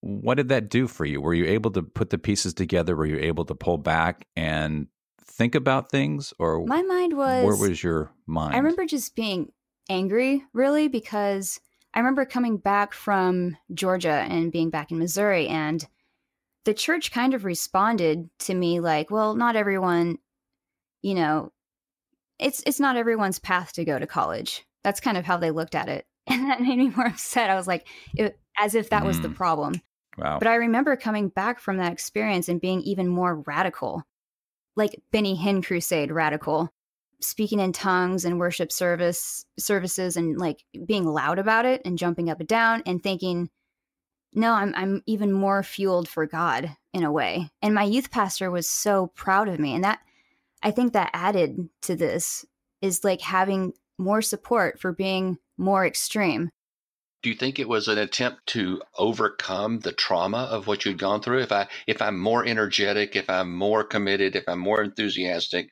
What did that do for you? Were you able to put the pieces together? Were you able to pull back and think about things? Or my mind was where was your mind? I remember just being angry, really, because I remember coming back from Georgia and being back in Missouri, and the church kind of responded to me like, "Well, not everyone, you know, it's it's not everyone's path to go to college." That's kind of how they looked at it. and that made me more upset. I was like, it, as if that mm. was the mm. problem. Wow. But I remember coming back from that experience and being even more radical, like Benny Hinn Crusade radical, speaking in tongues and worship service services and like being loud about it and jumping up and down and thinking, no, I'm I'm even more fueled for God in a way. And my youth pastor was so proud of me. And that I think that added to this is like having more support for being more extreme. Do you think it was an attempt to overcome the trauma of what you'd gone through? If I if I'm more energetic, if I'm more committed, if I'm more enthusiastic,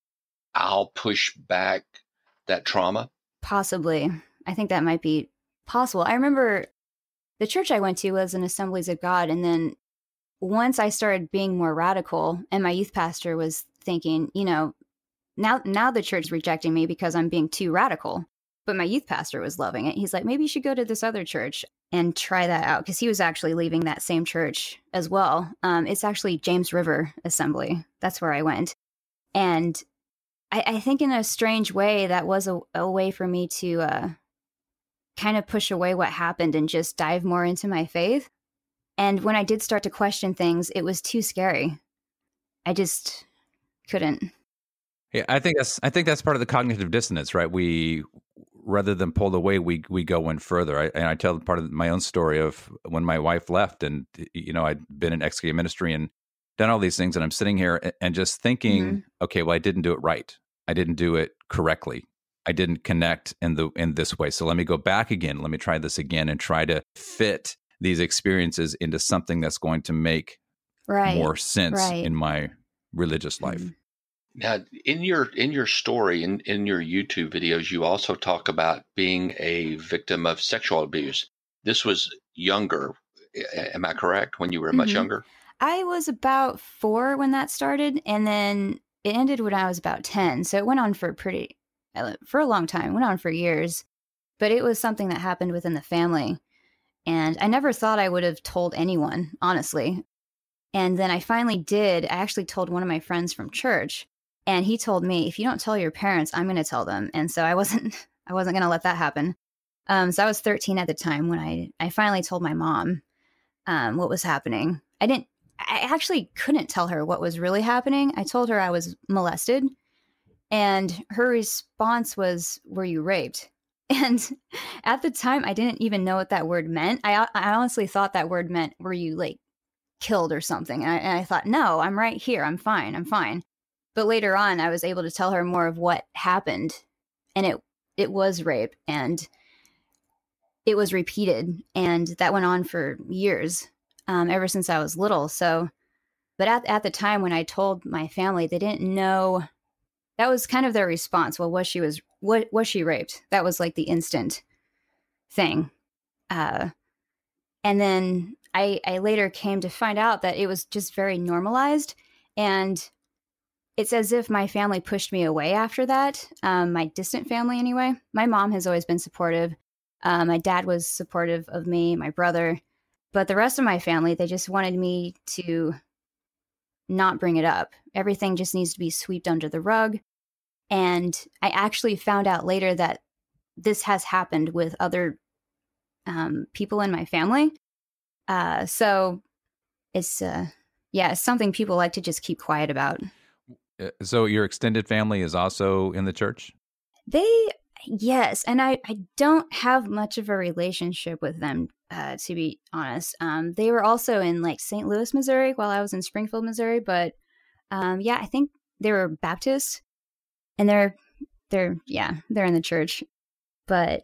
I'll push back that trauma? Possibly. I think that might be possible. I remember the church I went to was an Assemblies of God and then once I started being more radical and my youth pastor was thinking, you know, now now the church rejecting me because I'm being too radical. But my youth pastor was loving it. He's like, maybe you should go to this other church and try that out because he was actually leaving that same church as well. Um, it's actually James River Assembly. That's where I went. And I, I think in a strange way, that was a, a way for me to uh, kind of push away what happened and just dive more into my faith. And when I did start to question things, it was too scary. I just couldn't. Yeah, I think that's I think that's part of the cognitive dissonance, right? We rather than pull away, we we go in further. I, and I tell part of my own story of when my wife left, and you know I'd been in ex ministry and done all these things, and I'm sitting here and just thinking, mm-hmm. okay, well I didn't do it right. I didn't do it correctly. I didn't connect in the in this way. So let me go back again. Let me try this again and try to fit these experiences into something that's going to make right. more sense right. in my religious life. Mm-hmm. Now, in your in your story in in your YouTube videos, you also talk about being a victim of sexual abuse. This was younger, am I correct? When you were much mm-hmm. younger, I was about four when that started, and then it ended when I was about ten. So it went on for pretty for a long time. Went on for years, but it was something that happened within the family, and I never thought I would have told anyone, honestly. And then I finally did. I actually told one of my friends from church and he told me if you don't tell your parents i'm going to tell them and so i wasn't i wasn't going to let that happen um, so i was 13 at the time when i i finally told my mom um, what was happening i didn't i actually couldn't tell her what was really happening i told her i was molested and her response was were you raped and at the time i didn't even know what that word meant i, I honestly thought that word meant were you like killed or something and I, and I thought no i'm right here i'm fine i'm fine but later on, I was able to tell her more of what happened, and it it was rape. And it was repeated, and that went on for years, um, ever since I was little. So, but at at the time when I told my family, they didn't know. That was kind of their response. Well, was she was what was she raped? That was like the instant thing. Uh, and then I, I later came to find out that it was just very normalized. And it's as if my family pushed me away after that. Um, my distant family, anyway. My mom has always been supportive. Uh, my dad was supportive of me, my brother. But the rest of my family, they just wanted me to not bring it up. Everything just needs to be swept under the rug. And I actually found out later that this has happened with other um, people in my family. Uh, so it's uh, yeah, it's something people like to just keep quiet about. Uh, so your extended family is also in the church. They yes, and I I don't have much of a relationship with them uh, to be honest. Um, they were also in like St. Louis, Missouri, while I was in Springfield, Missouri. But um, yeah, I think they were Baptist, and they're they're yeah they're in the church. But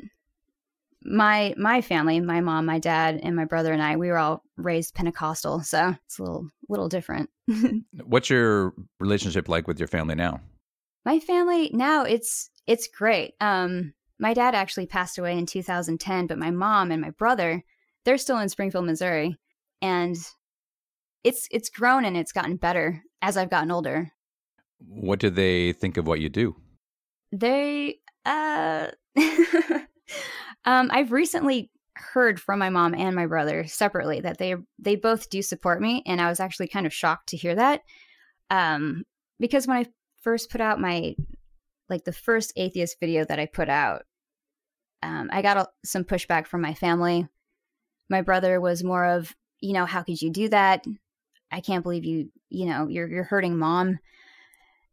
my my family, my mom, my dad, and my brother and I, we were all raised Pentecostal, so it's a little little different. What's your relationship like with your family now? My family now it's it's great. Um my dad actually passed away in 2010, but my mom and my brother, they're still in Springfield, Missouri, and it's it's grown and it's gotten better as I've gotten older. What do they think of what you do? They uh Um, I've recently heard from my mom and my brother separately that they they both do support me, and I was actually kind of shocked to hear that. Um, because when I first put out my like the first atheist video that I put out, um, I got a, some pushback from my family. My brother was more of, you know, how could you do that? I can't believe you, you know, you're you're hurting mom,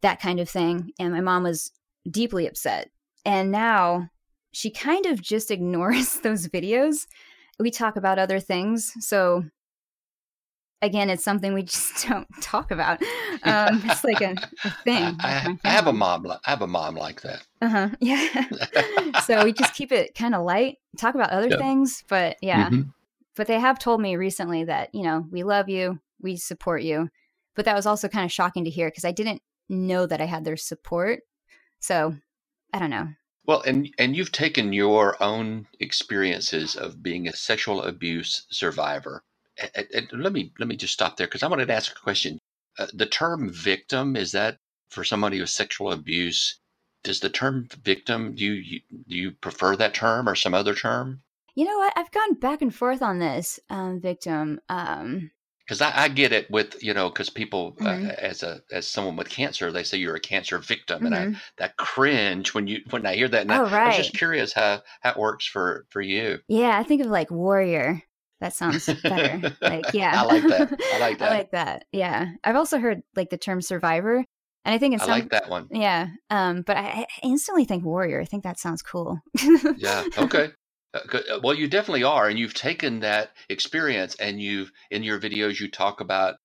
that kind of thing. And my mom was deeply upset. And now she kind of just ignores those videos. We talk about other things. So again, it's something we just don't talk about. Um, it's like a, a thing. I, I, have a mom. I have a mom like that. Uh huh. Yeah. so we just keep it kind of light. Talk about other things, but yeah. Mm-hmm. But they have told me recently that you know we love you, we support you. But that was also kind of shocking to hear because I didn't know that I had their support. So I don't know. Well, and and you've taken your own experiences of being a sexual abuse survivor. And, and let me let me just stop there because I wanted to ask a question. Uh, the term victim is that for somebody with sexual abuse? Does the term victim do you, do you prefer that term or some other term? You know what? I've gone back and forth on this um, victim. Um, because I, I, get it with you know because people uh, mm-hmm. uh, as a as someone with cancer they say you're a cancer victim mm-hmm. and I mm-hmm. that cringe when you when I hear that and oh, I, right. I was just curious how how it works for for you yeah I think of like warrior that sounds better like yeah I like that I like that I like that yeah I've also heard like the term survivor and I think it's I like that one yeah um but I, I instantly think warrior I think that sounds cool yeah okay well, you definitely are, and you've taken that experience, and you've in your videos you talk about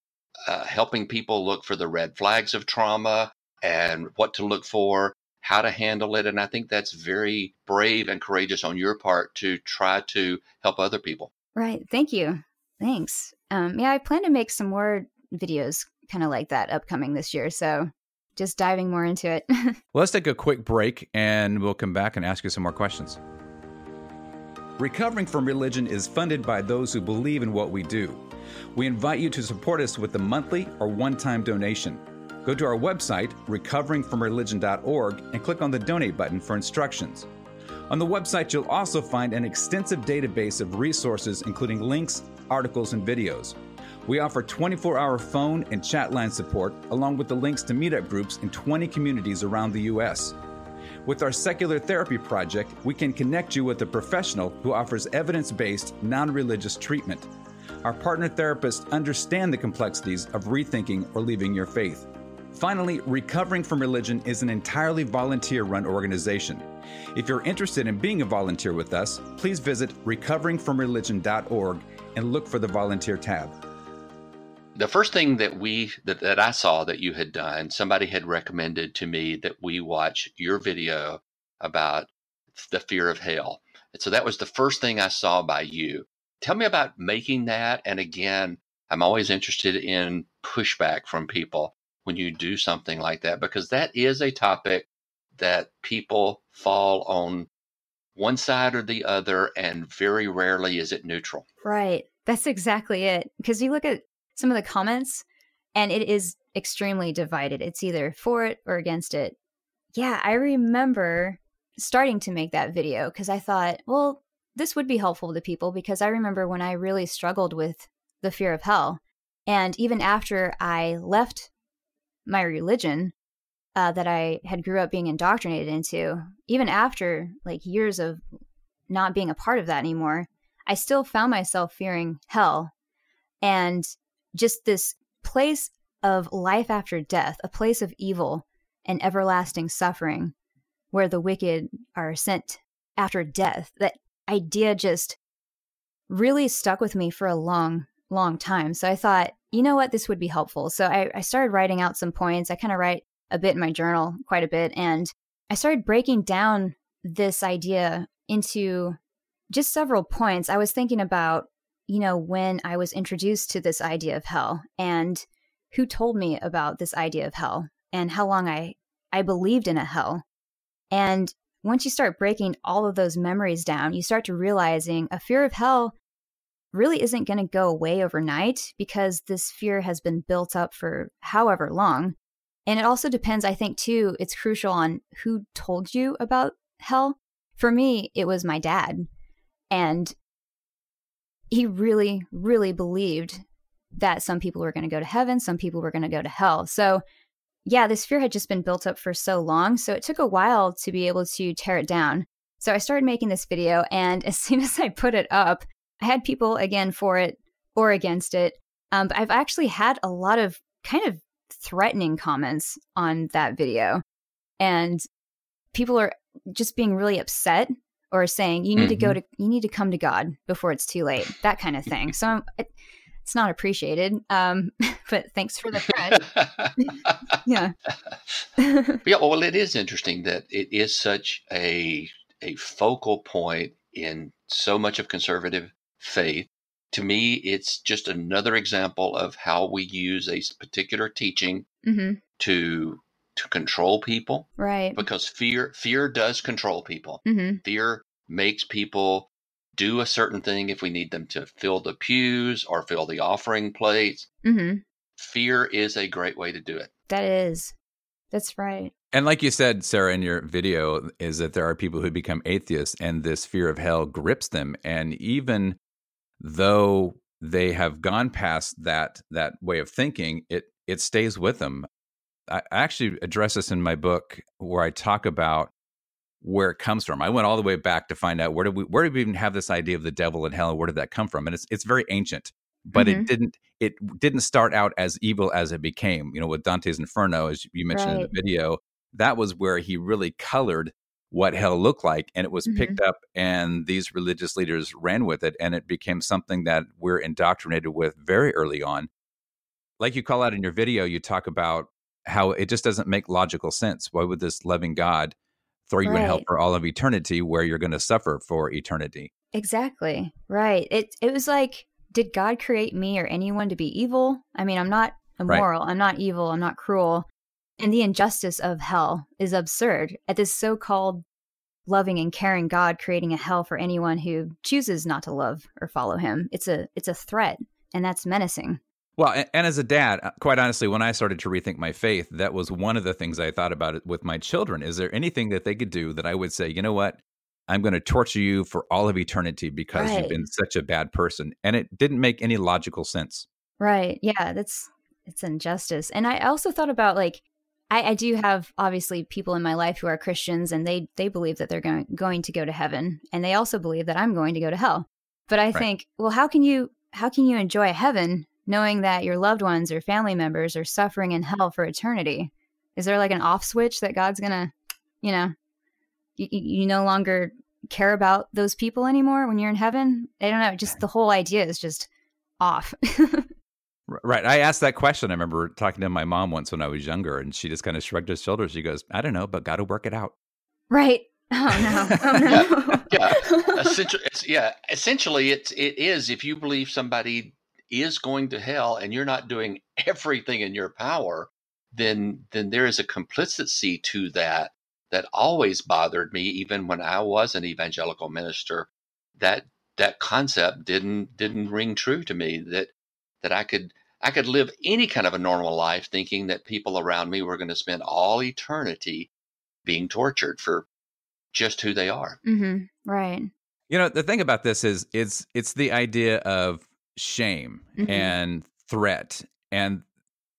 uh, helping people look for the red flags of trauma and what to look for, how to handle it, and I think that's very brave and courageous on your part to try to help other people. Right. Thank you. Thanks. Um, yeah, I plan to make some more videos kind of like that upcoming this year. So just diving more into it. well, let's take a quick break and we'll come back and ask you some more questions. Recovering from Religion is funded by those who believe in what we do. We invite you to support us with a monthly or one time donation. Go to our website, recoveringfromreligion.org, and click on the donate button for instructions. On the website, you'll also find an extensive database of resources, including links, articles, and videos. We offer 24 hour phone and chat line support, along with the links to meetup groups in 20 communities around the U.S. With our Secular Therapy Project, we can connect you with a professional who offers evidence based, non religious treatment. Our partner therapists understand the complexities of rethinking or leaving your faith. Finally, Recovering from Religion is an entirely volunteer run organization. If you're interested in being a volunteer with us, please visit recoveringfromreligion.org and look for the volunteer tab the first thing that we that, that I saw that you had done, somebody had recommended to me that we watch your video about the fear of hell. And so that was the first thing I saw by you. Tell me about making that. And again, I'm always interested in pushback from people when you do something like that, because that is a topic that people fall on one side or the other, and very rarely is it neutral. Right. That's exactly it. Because you look at some of the comments, and it is extremely divided. It's either for it or against it. Yeah, I remember starting to make that video because I thought, well, this would be helpful to people because I remember when I really struggled with the fear of hell. And even after I left my religion uh, that I had grew up being indoctrinated into, even after like years of not being a part of that anymore, I still found myself fearing hell and just this place of life after death, a place of evil and everlasting suffering where the wicked are sent after death. That idea just really stuck with me for a long, long time. So I thought, you know what, this would be helpful. So I, I started writing out some points. I kind of write a bit in my journal, quite a bit. And I started breaking down this idea into just several points. I was thinking about, you know, when I was introduced to this idea of hell and who told me about this idea of hell and how long I, I believed in a hell. And once you start breaking all of those memories down, you start to realizing a fear of hell really isn't going to go away overnight because this fear has been built up for however long. And it also depends, I think, too, it's crucial on who told you about hell. For me, it was my dad. And he really, really believed that some people were going to go to heaven, some people were going to go to hell. So, yeah, this fear had just been built up for so long. So it took a while to be able to tear it down. So I started making this video, and as soon as I put it up, I had people again for it or against it. Um, but I've actually had a lot of kind of threatening comments on that video. And people are just being really upset or saying you need mm-hmm. to go mm-hmm. to you need to come to God before it's too late, that kind of thing. So it, it's not appreciated. Um, but thanks for the thread. yeah. yeah. Well, it is interesting that it is such a a focal point in so much of conservative faith. To me, it's just another example of how we use a particular teaching mm-hmm. to to control people. Right. Because fear fear does control people. Mm-hmm. Fear makes people do a certain thing if we need them to fill the pews or fill the offering plates. Mm-hmm. Fear is a great way to do it. That is. That's right. And like you said, Sarah, in your video, is that there are people who become atheists and this fear of hell grips them. And even though they have gone past that that way of thinking, it it stays with them. I actually address this in my book where I talk about where it comes from. I went all the way back to find out where did we where did we even have this idea of the devil and hell and where did that come from? And it's it's very ancient, but mm-hmm. it didn't it didn't start out as evil as it became. You know, with Dante's Inferno, as you mentioned right. in the video, that was where he really colored what hell looked like and it was mm-hmm. picked up and these religious leaders ran with it and it became something that we're indoctrinated with very early on like you call out in your video you talk about how it just doesn't make logical sense why would this loving god throw you right. in hell for all of eternity where you're going to suffer for eternity exactly right it it was like did god create me or anyone to be evil i mean i'm not immoral right. i'm not evil i'm not cruel and the injustice of hell is absurd at this so called loving and caring God creating a hell for anyone who chooses not to love or follow him. It's a it's a threat and that's menacing. Well, and, and, as a dad, uh, quite honestly, when I started to rethink my faith, that was one of the things I thought about it with my children. Is there anything that they could do that I would say, you know what? I'm going to torture you for all of eternity because right. you've been such a bad person. And it didn't make any logical sense. Right. Yeah, that's it's injustice. And I also thought about like I, I, do have obviously people in my life who are Christians and they they believe that they're going going to go to heaven and they also believe that I'm going to go to hell. But I right. think, well, how can you how can you enjoy heaven knowing that your loved ones or family members are suffering in hell for eternity? Is there like an off switch that God's gonna, you know, you, you no longer care about those people anymore when you're in heaven? I don't know. Just the whole idea is just off. Right. I asked that question. I remember talking to my mom once when I was younger, and she just kind of shrugged her shoulders. She goes, I don't know, but got to work it out. Right. Oh no! Oh no! yeah, yeah. Essentially, yeah. Essentially, it's it is if you believe somebody is going to hell and you're not doing everything in your power, then then there is a complicity to that that always bothered me, even when I was an evangelical minister. That that concept didn't didn't ring true to me. That that I could I could live any kind of a normal life thinking that people around me were going to spend all eternity being tortured for just who they are. Mm-hmm. Right. You know, the thing about this is it's it's the idea of shame mm-hmm. and threat and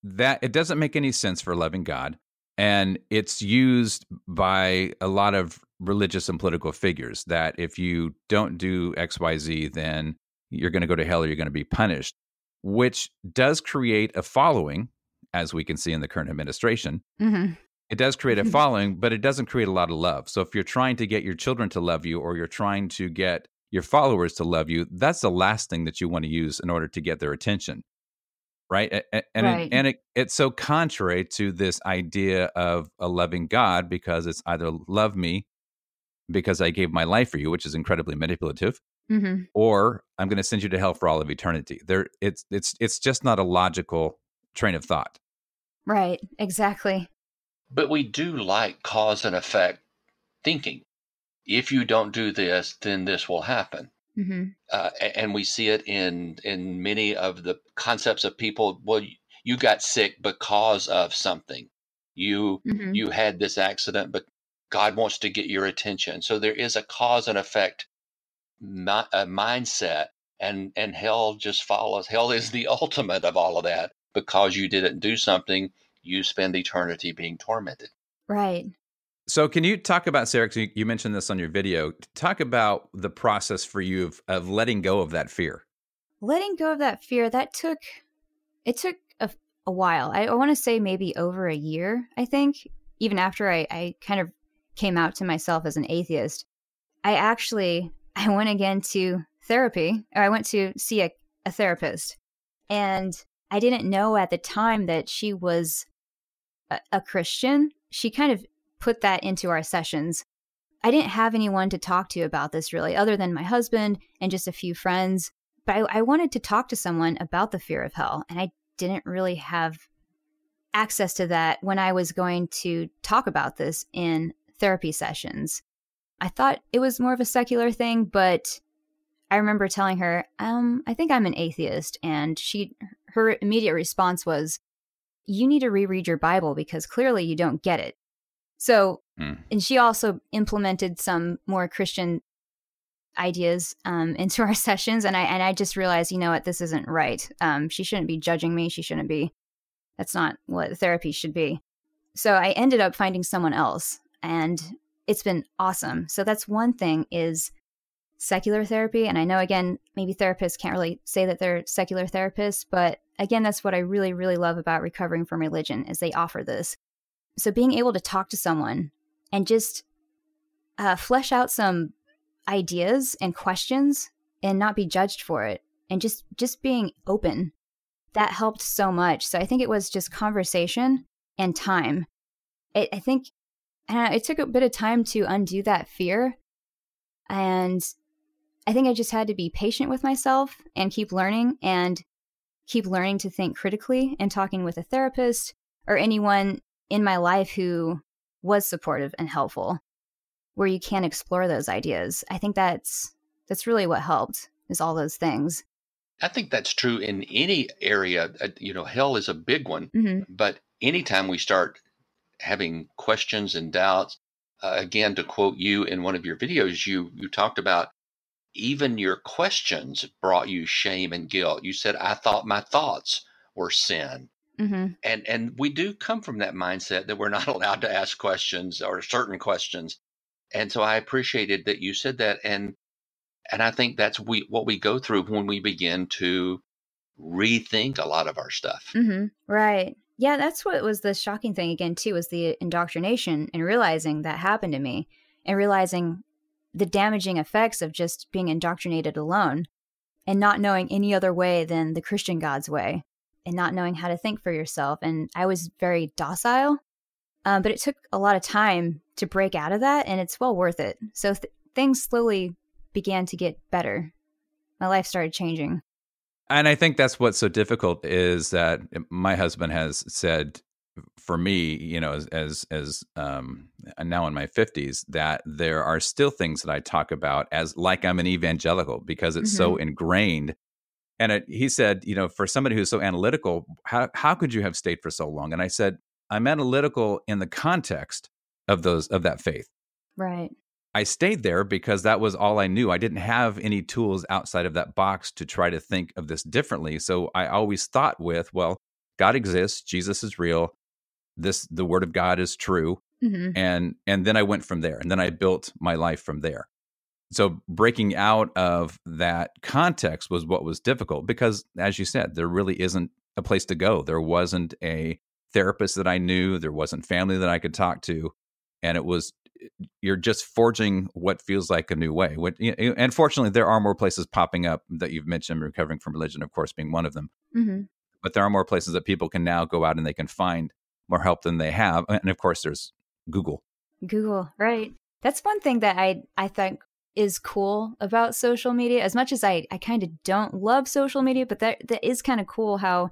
that it doesn't make any sense for loving God and it's used by a lot of religious and political figures that if you don't do xyz then you're going to go to hell or you're going to be punished which does create a following as we can see in the current administration mm-hmm. it does create a following but it doesn't create a lot of love so if you're trying to get your children to love you or you're trying to get your followers to love you that's the last thing that you want to use in order to get their attention right? And and, right. It, and it, it's so contrary to this idea of a loving god because it's either love me because i gave my life for you which is incredibly manipulative mm-hmm. or i'm going to send you to hell for all of eternity. There it's it's it's just not a logical train of thought. Right exactly. But we do like cause and effect thinking if you don't do this then this will happen Mm-hmm. Uh, and we see it in in many of the concepts of people. Well, you got sick because of something. You mm-hmm. you had this accident, but God wants to get your attention. So there is a cause and effect mi- a mindset, and and hell just follows. Hell is the ultimate of all of that because you didn't do something. You spend eternity being tormented. Right. So, can you talk about Sarah? You mentioned this on your video. Talk about the process for you of, of letting go of that fear. Letting go of that fear that took it took a, a while. I, I want to say maybe over a year. I think even after I, I kind of came out to myself as an atheist, I actually I went again to therapy. Or I went to see a, a therapist, and I didn't know at the time that she was a, a Christian. She kind of put that into our sessions. I didn't have anyone to talk to about this really, other than my husband and just a few friends. But I, I wanted to talk to someone about the fear of hell, and I didn't really have access to that when I was going to talk about this in therapy sessions. I thought it was more of a secular thing, but I remember telling her, um, I think I'm an atheist. And she, her immediate response was, You need to reread your Bible because clearly you don't get it. So, mm. and she also implemented some more Christian ideas um, into our sessions, and I and I just realized, you know what, this isn't right. Um, she shouldn't be judging me. She shouldn't be. That's not what therapy should be. So I ended up finding someone else, and it's been awesome. So that's one thing is secular therapy, and I know again, maybe therapists can't really say that they're secular therapists, but again, that's what I really, really love about recovering from religion is they offer this so being able to talk to someone and just uh, flesh out some ideas and questions and not be judged for it and just just being open that helped so much. So i think it was just conversation and time. It, i think and it took a bit of time to undo that fear and i think i just had to be patient with myself and keep learning and keep learning to think critically and talking with a therapist or anyone in my life who was supportive and helpful where you can explore those ideas. I think that's that's really what helped is all those things. I think that's true in any area uh, you know hell is a big one mm-hmm. but anytime we start having questions and doubts uh, again to quote you in one of your videos you you talked about even your questions brought you shame and guilt. You said i thought my thoughts were sin Mm-hmm. And and we do come from that mindset that we're not allowed to ask questions or certain questions. And so I appreciated that you said that and and I think that's we what we go through when we begin to rethink a lot of our stuff. Mm-hmm. Right. Yeah, that's what was the shocking thing again too was the indoctrination and realizing that happened to me and realizing the damaging effects of just being indoctrinated alone and not knowing any other way than the Christian God's way and not knowing how to think for yourself. And I was very docile Um, but it took a lot of time to break out of that, and it's well worth it. So th- things slowly began to get better. My life started changing. And I think that's what's so difficult is that my husband has said for me, you know, as as, as um, now in my fifties, that there are still things that I talk about as like I'm an evangelical because it's mm-hmm. so ingrained. And it, he said, you know, for somebody who's so analytical, how how could you have stayed for so long? And I said, I'm analytical in the context of those of that faith. Right. I stayed there because that was all I knew. I didn't have any tools outside of that box to try to think of this differently. So I always thought with, well, God exists, Jesus is real, this the word of God is true. Mm-hmm. And and then I went from there. And then I built my life from there. So breaking out of that context was what was difficult because as you said, there really isn't a place to go. There wasn't a therapist that I knew, there wasn't family that I could talk to, and it was you're just forging what feels like a new way. What, and fortunately, there are more places popping up that you've mentioned, recovering from religion, of course, being one of them. Mm-hmm. But there are more places that people can now go out and they can find more help than they have. And of course, there's Google. Google, right? That's one thing that I I think is cool about social media. As much as I I kind of don't love social media, but that that is kind of cool how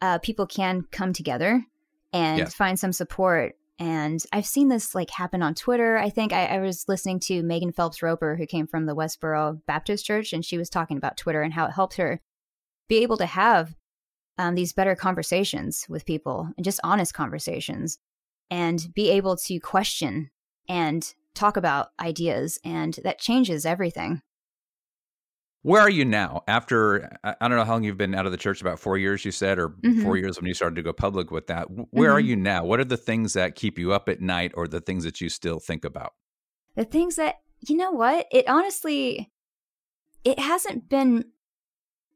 uh, people can come together and yes. find some support and I've seen this like happen on Twitter. I think I, I, was listening to Megan Phelps Roper, who came from the Westboro Baptist Church, and she was talking about Twitter and how it helped her be able to have um, these better conversations with people and just honest conversations and be able to question and talk about ideas. And that changes everything. Where are you now? After I don't know how long you've been out of the church, about four years, you said, or mm-hmm. four years when you started to go public with that. Where mm-hmm. are you now? What are the things that keep you up at night, or the things that you still think about? The things that you know what it honestly, it hasn't been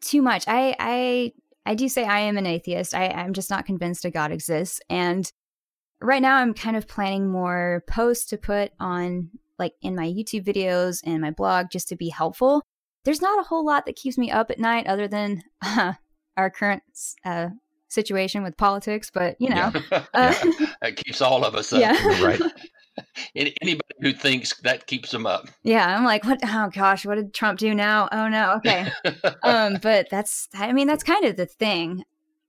too much. I I I do say I am an atheist. I, I'm just not convinced a God exists, and right now I'm kind of planning more posts to put on like in my YouTube videos and my blog just to be helpful there's not a whole lot that keeps me up at night other than uh, our current uh, situation with politics. But you know, yeah. Uh, that keeps all of us up. Yeah. right. Anybody who thinks that keeps them up. Yeah, I'm like, what? Oh gosh, what did Trump do now? Oh no, okay. um, but that's, I mean, that's kind of the thing.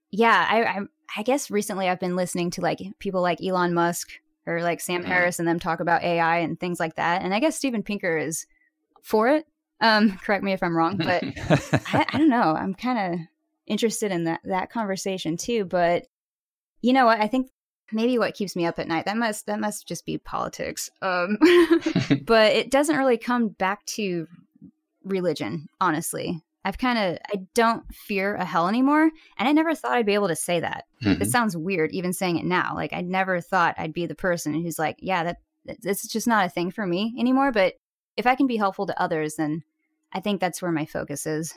Yeah, I, I, I guess recently I've been listening to like people like Elon Musk or like Sam mm-hmm. Harris and them talk about AI and things like that. And I guess Steven Pinker is for it. Um, correct me if I'm wrong, but I, I, don't know. I'm kind of interested in that that conversation too. But you know what? I think maybe what keeps me up at night that must that must just be politics. Um, but it doesn't really come back to religion, honestly. I've kind of I don't fear a hell anymore, and I never thought I'd be able to say that. Mm-hmm. It sounds weird even saying it now. Like I never thought I'd be the person who's like, yeah, that it's just not a thing for me anymore. But if I can be helpful to others, then I think that's where my focus is.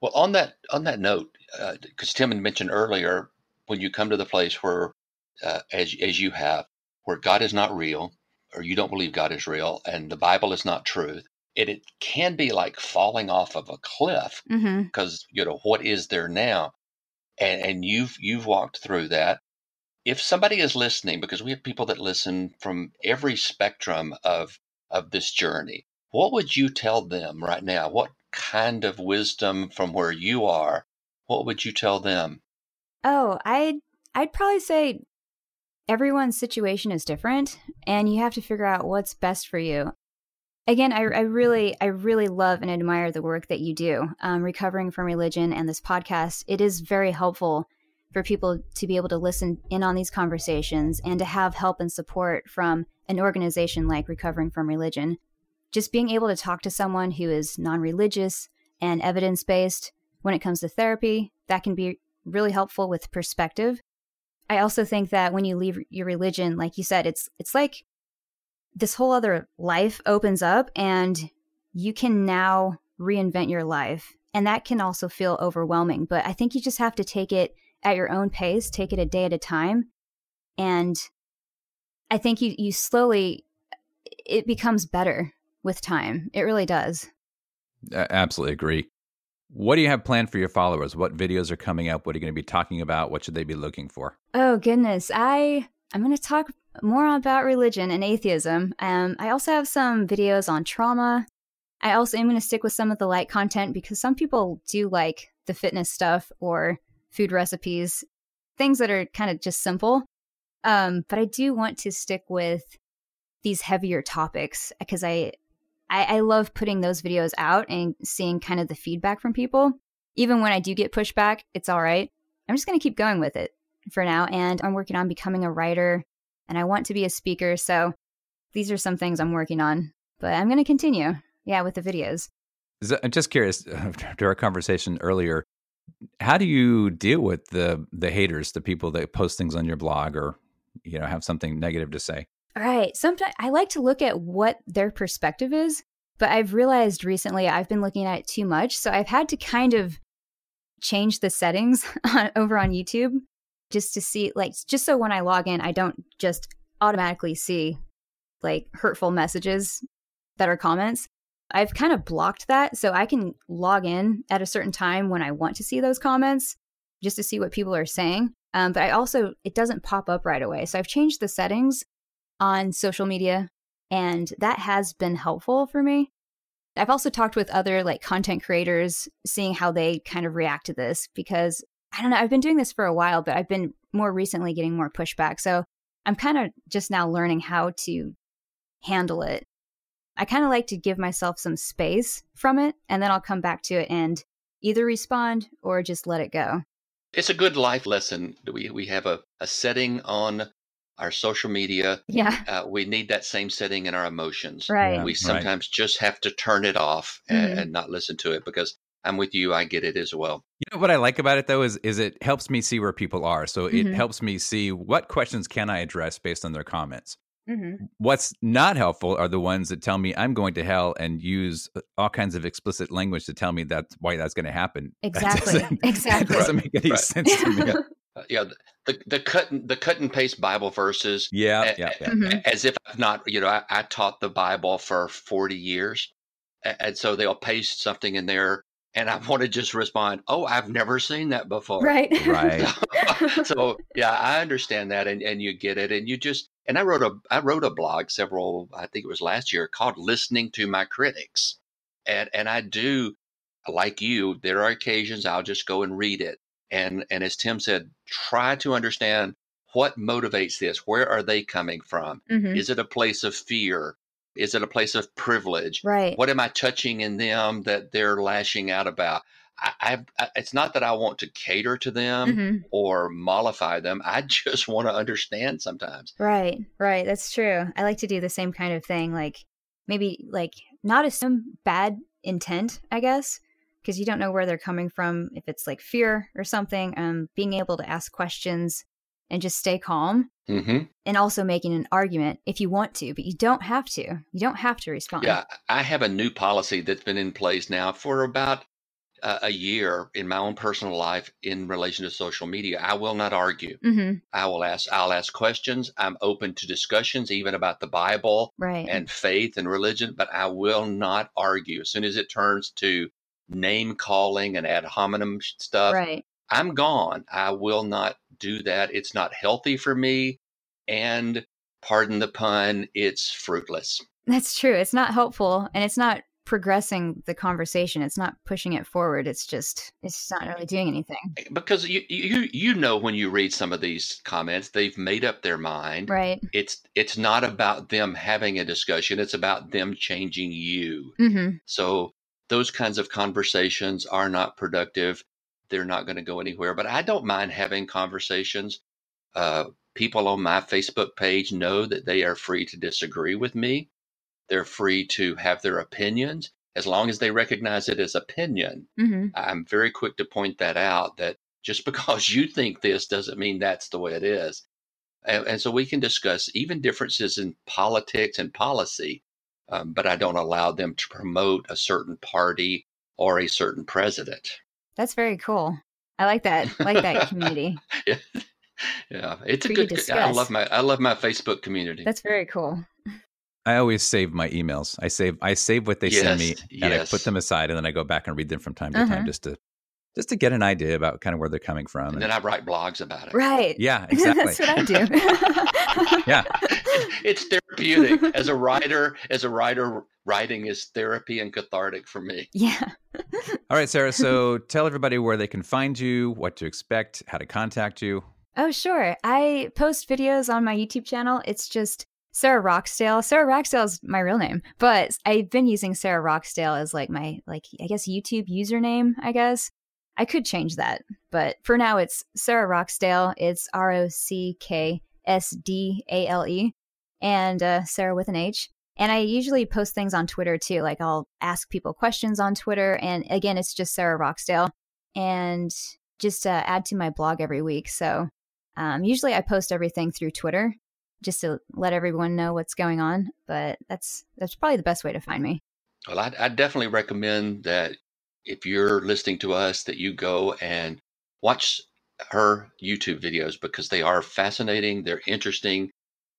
Well, on that on that note, because uh, Tim had mentioned earlier, when you come to the place where, uh, as as you have, where God is not real, or you don't believe God is real, and the Bible is not truth, it, it can be like falling off of a cliff because mm-hmm. you know what is there now, and and you've you've walked through that. If somebody is listening, because we have people that listen from every spectrum of of this journey, what would you tell them right now? What kind of wisdom from where you are? What would you tell them? Oh, I'd I'd probably say everyone's situation is different and you have to figure out what's best for you. Again, I, I really, I really love and admire the work that you do. Um, recovering from religion and this podcast, it is very helpful for people to be able to listen in on these conversations and to have help and support from an organization like Recovering from Religion just being able to talk to someone who is non religious and evidence based when it comes to therapy, that can be really helpful with perspective. I also think that when you leave your religion, like you said, it's it's like this whole other life opens up and you can now reinvent your life. And that can also feel overwhelming. But I think you just have to take it at your own pace, take it a day at a time. And I think you you slowly it becomes better with time. It really does. I absolutely agree. What do you have planned for your followers? What videos are coming up? What are you going to be talking about? What should they be looking for? Oh goodness, I I'm going to talk more about religion and atheism. Um, I also have some videos on trauma. I also am going to stick with some of the light content because some people do like the fitness stuff or food recipes, things that are kind of just simple. Um, but I do want to stick with these heavier topics because I, I I love putting those videos out and seeing kind of the feedback from people. Even when I do get pushback, it's all right. I'm just going to keep going with it for now. And I'm working on becoming a writer and I want to be a speaker. So these are some things I'm working on, but I'm going to continue. Yeah, with the videos. I'm just curious uh, to our conversation earlier. How do you deal with the the haters, the people that post things on your blog or you know have something negative to say? All right. Sometimes I like to look at what their perspective is, but I've realized recently I've been looking at it too much, so I've had to kind of change the settings on, over on YouTube just to see like just so when I log in I don't just automatically see like hurtful messages that are comments. I've kind of blocked that so I can log in at a certain time when I want to see those comments just to see what people are saying. Um, but I also, it doesn't pop up right away. So I've changed the settings on social media and that has been helpful for me. I've also talked with other like content creators, seeing how they kind of react to this because I don't know, I've been doing this for a while, but I've been more recently getting more pushback. So I'm kind of just now learning how to handle it I kind of like to give myself some space from it and then I'll come back to it and either respond or just let it go. It's a good life lesson. We we have a, a setting on our social media. Yeah. Uh, we need that same setting in our emotions. Right. We sometimes right. just have to turn it off and, mm-hmm. and not listen to it because I'm with you. I get it as well. You know what I like about it though is is it helps me see where people are. So mm-hmm. it helps me see what questions can I address based on their comments. Mm-hmm. What's not helpful are the ones that tell me I'm going to hell and use uh, all kinds of explicit language to tell me that's why that's going to happen. Exactly. That exactly. That doesn't make any right. sense to me. Uh, yeah, the the cut the cut and paste Bible verses. Yeah, yeah, yeah. Mm-hmm. As if I've not, you know, I, I, taught the Bible for forty years, and so they'll paste something in there, and I want to just respond, "Oh, I've never seen that before." Right, right. so, so yeah, I understand that, and and you get it, and you just and I wrote a I wrote a blog several I think it was last year called "Listening to My Critics," and and I do like you. There are occasions I'll just go and read it, and and as Tim said, try to understand what motivates this. Where are they coming from? Mm-hmm. Is it a place of fear? Is it a place of privilege? Right. What am I touching in them that they're lashing out about? I, I, it's not that I want to cater to them mm-hmm. or mollify them. I just want to understand sometimes. Right, right. That's true. I like to do the same kind of thing. Like maybe like not assume bad intent, I guess, because you don't know where they're coming from. If it's like fear or something, um, being able to ask questions and just stay calm. Mm-hmm. And also making an argument if you want to, but you don't have to. You don't have to respond. Yeah, I have a new policy that's been in place now for about uh, a year in my own personal life in relation to social media. I will not argue. Mm-hmm. I will ask. I'll ask questions. I'm open to discussions, even about the Bible right. and faith and religion. But I will not argue. As soon as it turns to name calling and ad hominem stuff, right. I'm gone. I will not do that. It's not healthy for me, and pardon the pun, it's fruitless. That's true. It's not helpful, and it's not progressing the conversation. It's not pushing it forward. It's just it's not really doing anything. Eh, because you you you know when you read some of these comments, they've made up their mind. Right. It's it's not about them having a discussion. It's about them changing you. Mm-hmm. So those kinds of conversations are not productive. They're not going to go anywhere. But I don't mind having conversations. Uh, people on my Facebook page know that they are free to disagree with me. They're free to have their opinions as long as they recognize it as opinion. Mm-hmm. I'm very quick to point that out that just because you think this doesn't mean that's the way it is. And, and so we can discuss even differences in politics and policy, um, but I don't allow them to promote a certain party or a certain president. That's very cool. I like that. I like that community. yeah. yeah, it's Free a good. I love my I love my Facebook community. That's very cool. I always save my emails. I save I save what they yes, send me and yes. I put them aside and then I go back and read them from time to uh-huh. time just to just to get an idea about kind of where they're coming from. And then I write blogs about it. Right. Yeah, exactly. That's what I do. yeah. It's therapeutic. As a writer, as a writer, writing is therapy and cathartic for me. Yeah. All right, Sarah. So tell everybody where they can find you, what to expect, how to contact you. Oh, sure. I post videos on my YouTube channel. It's just Sarah Rocksdale. Sarah Rocksdale is my real name, but I've been using Sarah Rocksdale as like my like I guess YouTube username. I guess I could change that, but for now it's Sarah Rocksdale. It's R O C K S D A L E, and uh, Sarah with an H. And I usually post things on Twitter too. Like I'll ask people questions on Twitter, and again, it's just Sarah Rocksdale, and just uh, add to my blog every week. So um, usually I post everything through Twitter just to let everyone know what's going on. But that's that's probably the best way to find me. Well, I, I definitely recommend that if you're listening to us, that you go and watch her YouTube videos because they are fascinating. They're interesting.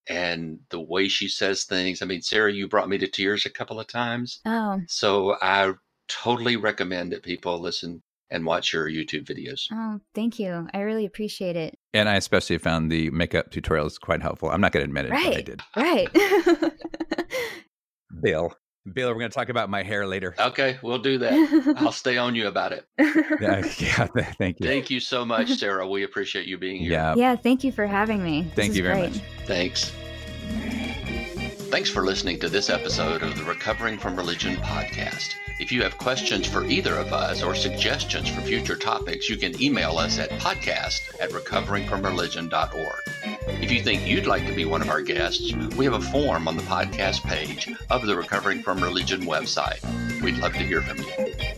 And the way she says things. I mean, Sarah, you brought me to tears a couple of times. Oh. So I totally recommend that people listen and watch your YouTube videos. Oh, thank you. I really appreciate it. And I especially found the makeup tutorials quite helpful. I'm not going to admit it, right. but I did. Right. Bill. Bill, we're going to talk about my hair later. Okay, we'll do that. I'll stay on you about it. yeah, yeah, thank you. Thank you so much, Sarah. We appreciate you being here. Yeah. Yeah, thank you for having me. Thank is you very great. much. Thanks. Thanks for listening to this episode of the Recovering from Religion podcast. If you have questions for either of us or suggestions for future topics, you can email us at podcast at recoveringfromreligion.org. If you think you'd like to be one of our guests, we have a form on the podcast page of the Recovering from Religion website. We'd love to hear from you.